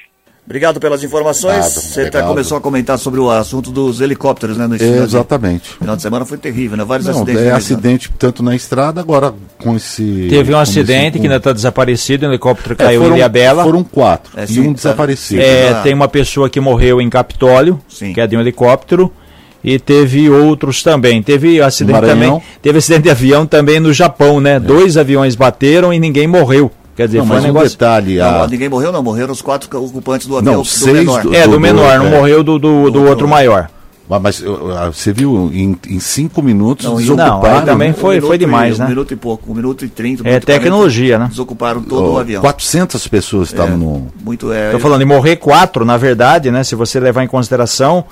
Obrigado pelas informações. Você tá, começou a comentar sobre o assunto dos helicópteros, né? No Exatamente. No final de semana foi terrível, né? Vários Não, acidentes. É acidente tanto na estrada, agora com esse. Teve um acidente esse... que ainda está desaparecido, o helicóptero caiu é, foram, em Ilhabela. Foram quatro é, sim, e um tá. desaparecido. É, ah. Tem uma pessoa que morreu em Capitólio, sim. que é de um helicóptero e teve outros também. Teve acidente também, teve acidente de avião também no Japão, né? É. Dois aviões bateram e ninguém morreu. Quer dizer, não, foi um negócio... detalhe. A... Não, ninguém morreu, não. Morreram os quatro ocupantes do avião. Não, do seis menor. Do, é, do, menor, não é. morreu do, do, do outro maior. Mas você viu, em, em cinco minutos não, desocuparam. Não, também foi, um foi demais, e, né? Um minuto e pouco, um minuto e trinta. É tecnologia, 40, né? Desocuparam todo oh, o avião. 400 pessoas estavam é, no. Muito é. Estou falando de morrer quatro, na verdade, né? Se você levar em consideração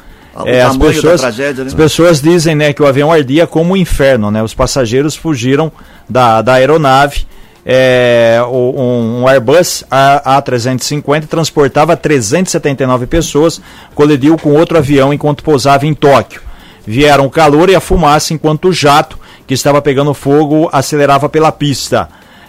é, as pessoas, tragédia, né? As pessoas dizem né, que o avião ardia como um inferno, né? Os passageiros fugiram da, da aeronave. É, um, um, Airbus A350 transportava 379 pessoas, colidiu com outro avião enquanto pousava em Tóquio. Vieram o calor e a fumaça enquanto o jato, que estava pegando fogo, acelerava pela pista.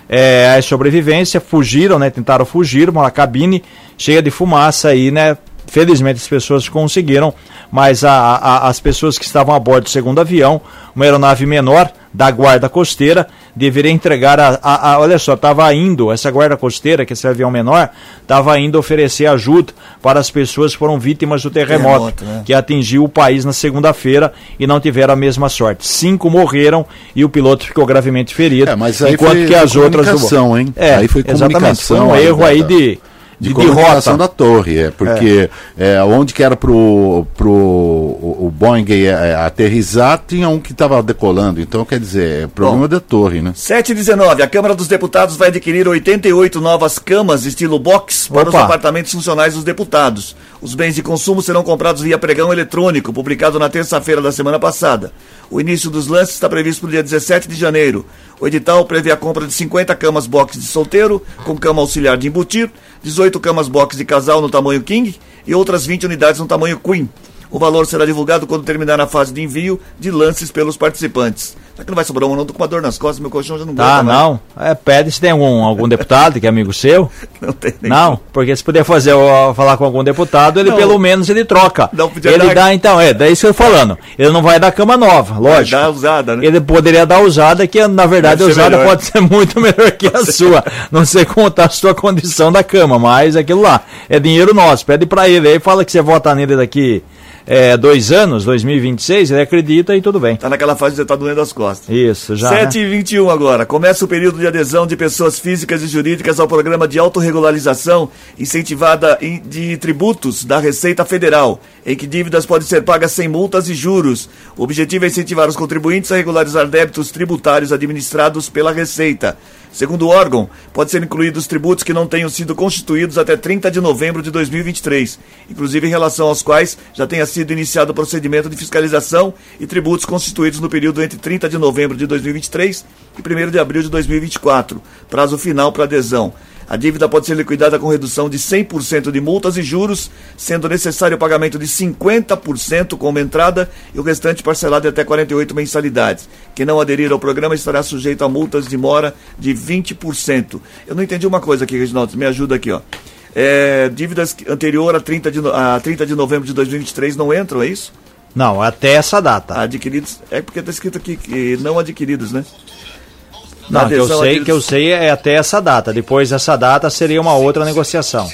É, a sobrevivência fugiram, né, tentaram fugir, uma cabine cheia de fumaça aí, né, Felizmente as pessoas conseguiram, mas a, a, as pessoas que estavam a bordo do segundo avião, uma aeronave menor da guarda costeira, deveria entregar a, a, olha só, estava indo, essa guarda costeira, que esse avião menor, estava indo oferecer ajuda para as pessoas que foram vítimas do terremoto, terremoto né? que atingiu o país na segunda-feira e não tiveram a mesma sorte. Cinco morreram e o piloto ficou gravemente ferido, é, enquanto que as outras... Hein? É, aí foi comunicação. Exatamente, foi um erro aí de de, de comunicação da torre, é, porque é. é onde que era pro, pro o, o Boeing é, aterrizar, tinha um que estava decolando, então quer dizer, é problema Bom, da torre, né? 719, a Câmara dos Deputados vai adquirir 88 novas camas estilo box para Opa. os apartamentos funcionais dos deputados. Os bens de consumo serão comprados via pregão eletrônico, publicado na terça-feira da semana passada. O início dos lances está previsto para o dia 17 de janeiro. O edital prevê a compra de 50 camas box de solteiro, com cama auxiliar de embutir, 18 camas box de casal no tamanho king e outras 20 unidades no tamanho queen. O valor será divulgado quando terminar a fase de envio de lances pelos participantes. Será que não vai sobrar um? Não tô com uma dor nas costas, meu colchão já não Tá, não. É, pede se tem algum, algum deputado que é amigo seu. Não tem nem Não, porque se puder fazer ó, falar com algum deputado, ele Não. pelo menos ele troca. Não podia ele dar- dá então, é, daí isso que eu tô falando. Ele não vai dar cama nova, lógico. Dá usada, né? Ele poderia dar usada, que na verdade a Deve ser usada melhor. pode ser muito melhor que a sua. Não sei tá a sua condição da cama, mas aquilo lá é dinheiro nosso. Pede pra ele aí, fala que você vota nele daqui é, dois anos, 2026, ele acredita e tudo bem. Tá naquela fase de você tá doendo as costas. Isso, já. né? 7 e 21 agora. Começa o período de adesão de pessoas físicas e jurídicas ao programa de autorregularização incentivada de tributos da Receita Federal, em que dívidas podem ser pagas sem multas e juros. O objetivo é incentivar os contribuintes a regularizar débitos tributários administrados pela Receita. Segundo o órgão, pode ser incluídos tributos que não tenham sido constituídos até 30 de novembro de 2023, inclusive em relação aos quais já tenha sido iniciado o procedimento de fiscalização e tributos constituídos no período entre 30 de novembro de 2023 e 1 de abril de 2024, prazo final para adesão. A dívida pode ser liquidada com redução de 100% de multas e juros, sendo necessário o pagamento de 50% como entrada e o restante parcelado em até 48 mensalidades. Quem não aderir ao programa estará sujeito a multas de mora de 20%. Eu não entendi uma coisa aqui, Reginaldo, me ajuda aqui, ó. É, dívidas anterior a 30, de, a 30 de novembro de 2023 não entram, é isso? Não, até essa data. Adquiridos, é porque está escrito aqui que não adquiridos, né? Não, que eu sei, àqueles- que eu sei é até essa data. Depois dessa data seria uma outra negociação.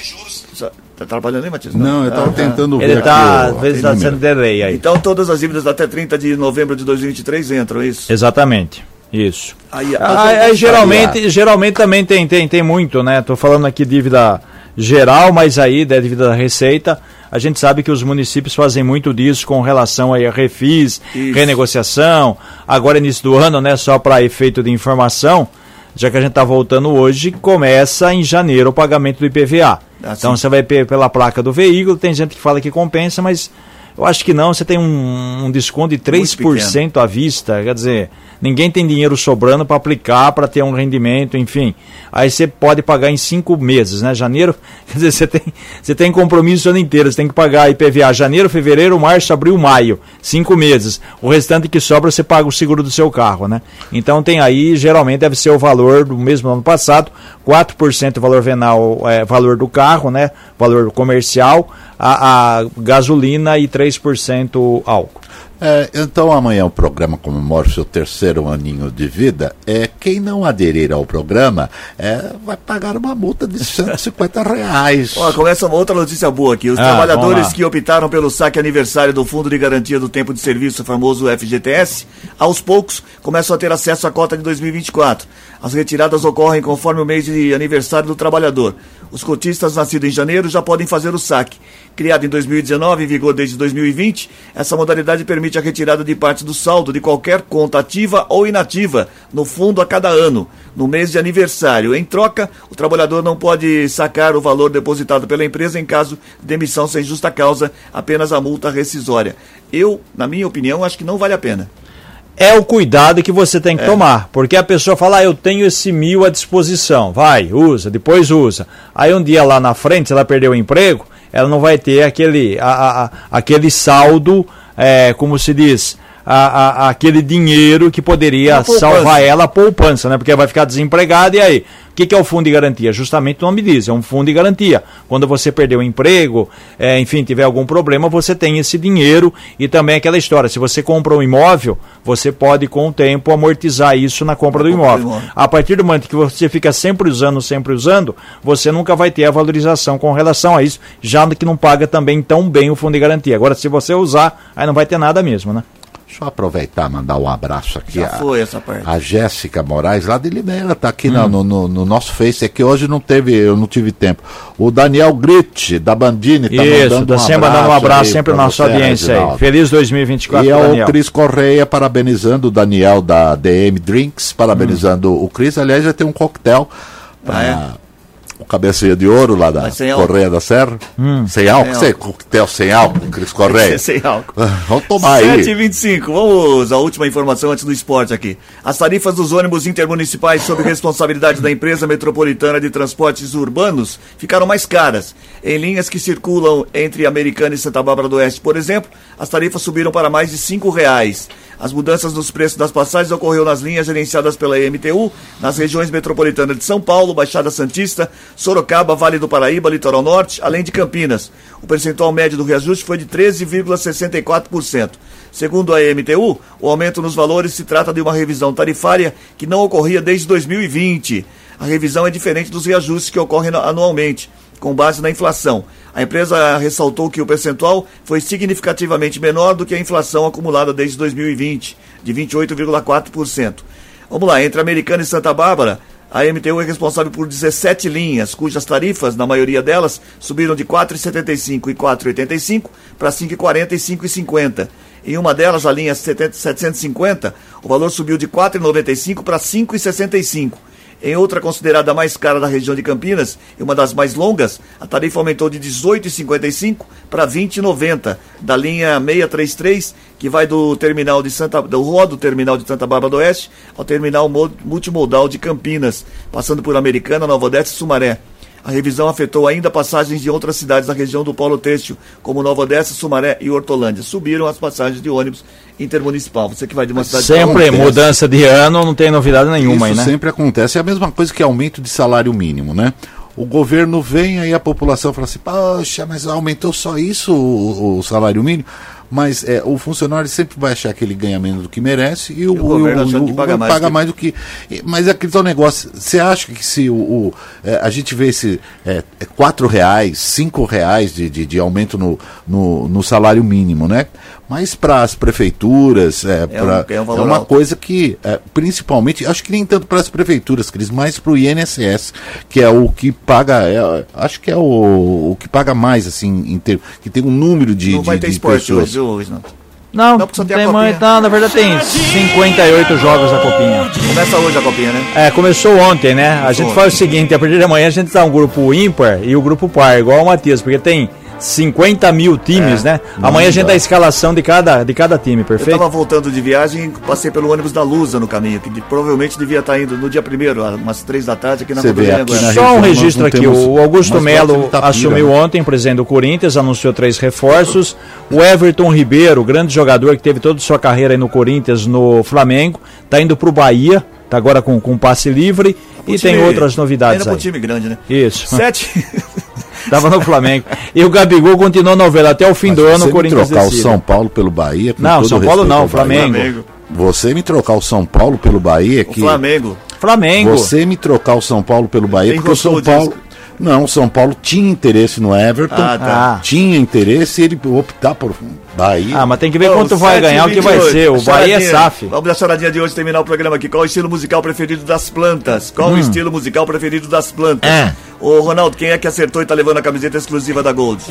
Tá trabalhando aí, Matias? Não, eu estava Ah, tá. tentando ver. Ele tá, o- às vezes tá sendo delay aí. Então todas as dívidas até 30 de novembro de 2023 entram, é isso? Exatamente. Isso. Aí, Ah, aí, geralmente, geralmente também tem, tem, tem muito, né? Tô falando aqui dívida geral, mas aí da dívida da Receita, a gente sabe que os municípios fazem muito disso com relação aí a refis, Isso. renegociação. Agora início do ano, né? Só para efeito de informação, já que a gente está voltando hoje, começa em janeiro o pagamento do IPVA. Ah, então você vai pe- pela placa do veículo, tem gente que fala que compensa, mas eu acho que não, você tem um, um desconto de 3% à vista, quer dizer, ninguém tem dinheiro sobrando para aplicar, para ter um rendimento, enfim. Aí você pode pagar em cinco meses, né? Janeiro, quer dizer, você tem, você tem compromisso o ano inteiro, você tem que pagar IPVA janeiro, fevereiro, março, abril, maio, cinco meses. O restante que sobra você paga o seguro do seu carro, né? Então tem aí, geralmente deve ser o valor do mesmo ano passado, 4% o valor venal, é, valor do carro, né? Valor comercial, a, a gasolina e 3% álcool. É, então amanhã o programa comemora o seu terceiro aninho de vida. É, quem não aderir ao programa é, vai pagar uma multa de 150 reais. Ó, começa uma outra notícia boa aqui. Os Ah, trabalhadores que optaram pelo saque aniversário do Fundo de Garantia do Tempo de Serviço, famoso FGTS, aos poucos começam a ter acesso à cota de 2024. As retiradas ocorrem conforme o mês de aniversário do trabalhador. Os cotistas nascidos em janeiro já podem fazer o saque. Criado em 2019 em vigor desde 2020, essa modalidade permite a retirada de parte do saldo de qualquer conta ativa ou inativa no fundo a cada ano, no mês de aniversário. Em troca, o trabalhador não pode sacar o valor depositado pela empresa em caso de demissão sem justa causa, apenas a multa rescisória. Eu, na minha opinião, acho que não vale a pena. É o cuidado que você É. tem que tomar. Porque a pessoa fala, ah, eu tenho esse mil à disposição. Vai, usa, depois usa. Aí um dia lá na frente, se ela perdeu o emprego, ela não vai ter aquele, a- a- aquele saldo, é, como se diz, a- a- aquele dinheiro que poderia salvar ela a poupança, né? Porque ela vai ficar desempregada e aí? O que, que é o fundo de garantia? Justamente o nome diz, é um fundo de garantia. Quando você perdeu o emprego, é, enfim, tiver algum problema, você tem esse dinheiro e também aquela história. Se você compra um imóvel, você pode, com o tempo, amortizar isso na compra do imóvel. A partir do momento que você fica sempre usando, sempre usando, você nunca vai ter a valorização com relação a isso, já que não paga também tão bem o fundo de garantia. Agora, se você usar, aí não vai ter nada mesmo, né? Deixa eu aproveitar e mandar um abraço aqui. Já a- foi essa parte. A Jéssica Moraes, lá de Limeira, está aqui Hum. no, no- no nosso Face, é que hoje não teve, eu não tive tempo. O Daniel Gritti, da Bandini, está Isso, mandando tá um sempre mandando um abraço aí sempre pra na nossa você, audiência aí. Feliz 2024, E é o. Cris Correia parabenizando o Daniel da DM Drinks, parabenizando Hum. o Cris. Aliás, já tem um coquetel Ah, é? O cabeça de ouro lá da. Correia da Serra. Sem álcool? Sem coquetel sem álcool, Cris Correia. Sem álcool. Ah, Vamos tomar aí. 7h25, vamos à última informação antes do esporte aqui. As tarifas dos ônibus intermunicipais sob responsabilidade da empresa metropolitana de transportes urbanos ficaram mais caras. Em linhas que circulam entre Americana e Santa Bárbara do Oeste, por exemplo, as tarifas subiram para mais de 5 reais. As mudanças nos preços das passagens ocorreu nas linhas gerenciadas pela MTU, nas regiões metropolitanas de São Paulo, Baixada Santista, Sorocaba, Vale do Paraíba, Litoral Norte, além de Campinas. O percentual médio do reajuste foi de 13,64%. Segundo a MTU, o aumento nos valores se trata de uma revisão tarifária que não ocorria desde 2020. A revisão é diferente dos reajustes que ocorrem anualmente, com base na inflação. A empresa ressaltou que o percentual foi significativamente menor do que a inflação acumulada desde 2020, de 28,4%. Vamos lá, entre Americana e Santa Bárbara, a MTU é responsável por 17 linhas, cujas tarifas, na maioria delas, subiram de R$ 4,75 e R$ 4,85 para R$ 5,40 e R$ 5,50. Em uma delas, a linha 70 750, o valor subiu de R$ 4,95 para R$ 5,65. Em outra considerada mais cara da região de Campinas e uma das mais longas, a tarifa aumentou de R$ 18,55 para R$ 20,90 da linha 633, que vai do terminal de Santa do Rua do terminal de Santa Bárbara do Oeste ao terminal mo- multimodal de Campinas, passando por Americana, Nova Odessa e Sumaré. A revisão afetou ainda passagens de outras cidades da região do Polo Têxtil, como Nova Odessa, Sumaré e Hortolândia. Subiram as passagens de ônibus intermunicipal. Você que vai de uma cidade Sempre acontece. mudança de ano, não tem novidade nenhuma aí, Isso né? sempre acontece. É a mesma coisa que aumento de salário mínimo, né? O governo vem aí a população fala assim, poxa, mas aumentou só isso o, o salário mínimo. Mas é, o funcionário sempre vai achar que ele ganha menos do que merece e o, o governo que o- paga o- mais paga que- mais do que. Mas é aquele tal negócio. Você acha que se o, o, é, a gente vê esse é, é, quatro reais, cinco reais de, de, de aumento no, no, no salário mínimo, né? Mas para as prefeituras, é, É um- pra- é um é uma alto. coisa que, é, principalmente, acho que nem tanto para as prefeituras, Cris, mas para o INSS, que é o que paga, é, acho que é o, o que paga mais, assim, em ter, que tem um número de, Não de, vai ter de esporte pessoas. hoje, Reginaldo? Não, Não, porque só tem tem muito, não, na verdade tem 58 jogos a copinha. Começa hoje a copinha, né? É, começou ontem, né? A gente faz o seguinte, a partir de amanhã a gente dá um grupo ímpar e o grupo par, igual o Matias, porque tem 50 mil times, né? Amanhã a gente dá a escalação de cada, de cada time, Eu perfeito? tava voltando de viagem, passei pelo ônibus da Lusa no caminho, que de- provavelmente devia estar indo no dia primeiro, às umas três da tarde, aqui na Anguera. na Só um registro não aqui, o Augusto Melo assumiu né? ontem, presidente do Corinthians, anunciou três reforços. O Everton Ribeiro, grande jogador que teve toda a sua carreira aí no Corinthians, no Flamengo, tá indo pro Bahia, tá agora com, com passe livre e O tem time- outras novidades Ainda pro aí. time grande, né? Isso. Sete. Tava no Flamengo. E o Gabigol continuou novela até o fim do Mas ano, você o me Corinthians trocar o decide. São Paulo pelo Bahia. com Não, todo São Paulo não, Bahia, Flamengo. Você me trocar o São Paulo pelo Bahia, O que Flamengo. Flamengo. Você me trocar o São Paulo pelo Bahia, Tem porque o São Paulo. disso? Não, o São Paulo tinha interesse no Everton. Ah, tá. Tinha interesse e ele optar por Bahia. Ah, mas tem que ver Bom, quanto vai 7 ganhar, o que vai 28. ser. O Bahia é. SAF. Vamos dar charadinha de hoje terminar o programa aqui. Qual o estilo musical preferido das plantas? Qual o estilo musical preferido das plantas? É. Ô, Ronaldo, quem é que acertou e tá levando a camiseta exclusiva da Gold?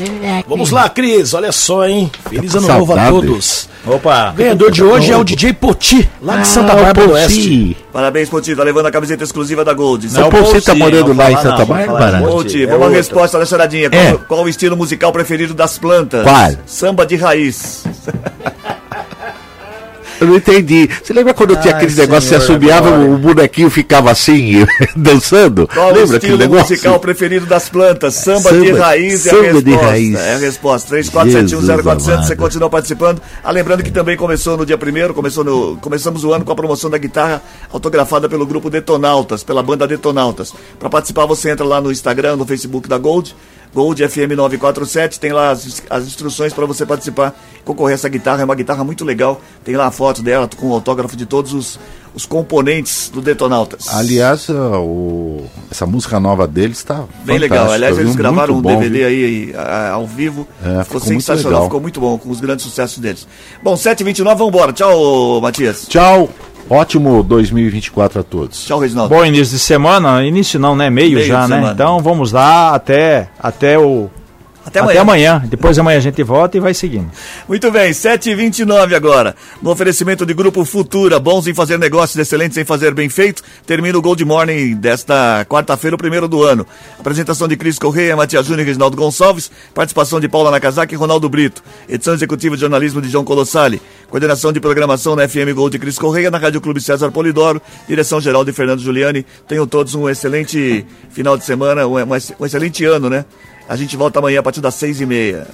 Vamos lá, Cris, olha só, hein? Feliz ano novo a todos. Opa. O ganhador de hoje é o DJ Poti, lá de Santa Bárbara do Oeste. Parabéns, Poti, tá levando a camiseta exclusiva da Gold. Não, Pô, você Poti, tá morando lá em Santa Bárbara? Poti, é vamos à outra. resposta da charadinha. É. Qual, qual o estilo musical preferido das plantas? Qual? Samba de raiz. Eu não entendi. Você lembra quando tinha aquele negócio, você senhor, assobiava, o bonequinho ficava assim, dançando? Qual o lembra aquele estilo negócio? musical preferido das plantas? Samba, de Samba- raiz é a samba resposta. de raiz. É a resposta. 34710400, você amado. continua participando. Ah, lembrando que também começou no dia primeiro, começou no, começamos o ano com a promoção da guitarra autografada pelo grupo Detonautas, pela banda Detonautas. Para participar, você entra lá no Instagram, no Facebook da Gold. Gold FM 947, tem lá as, as instruções para você participar, concorrer a essa guitarra, é uma guitarra muito legal, tem lá a foto dela com o autógrafo de todos os, os componentes do Detonautas. Aliás, ah, o- essa música nova deles está Bem legal. Aliás, eles gravaram um bom, DVD aí ao vivo. É, ficou, ficou muito sensacional, legal. ficou muito bom, com os grandes sucessos deles. Bom, 7h29, vamos embora. Tchau, Matias. Tchau. Ótimo 2024 a todos. Tchau, Reginaldo. Bom início de semana, início não, né? Meio, Meio já, né? semana. Então vamos lá até, até o Até amanhã. Até amanhã. Depois amanhã a gente volta e vai seguindo. Muito bem, 7h29 agora. No oferecimento de Grupo Futura, bons em fazer negócios, excelentes em fazer bem feito. Termina o Gold Morning desta quarta-feira, o primeiro do ano. Apresentação de Cris Correia, Matias Júnior e Reginaldo Gonçalves. Participação de Paula Nakazaki e Ronaldo Brito. Edição executiva de jornalismo de João Colossali. Coordenação de programação na FM Gold de Cris Correia, na Rádio Clube César Polidoro. Direção geral de Fernando Giuliani. Tenham todos um excelente final de semana, um, um excelente ano, né? A gente volta amanhã a partir das seis e meia.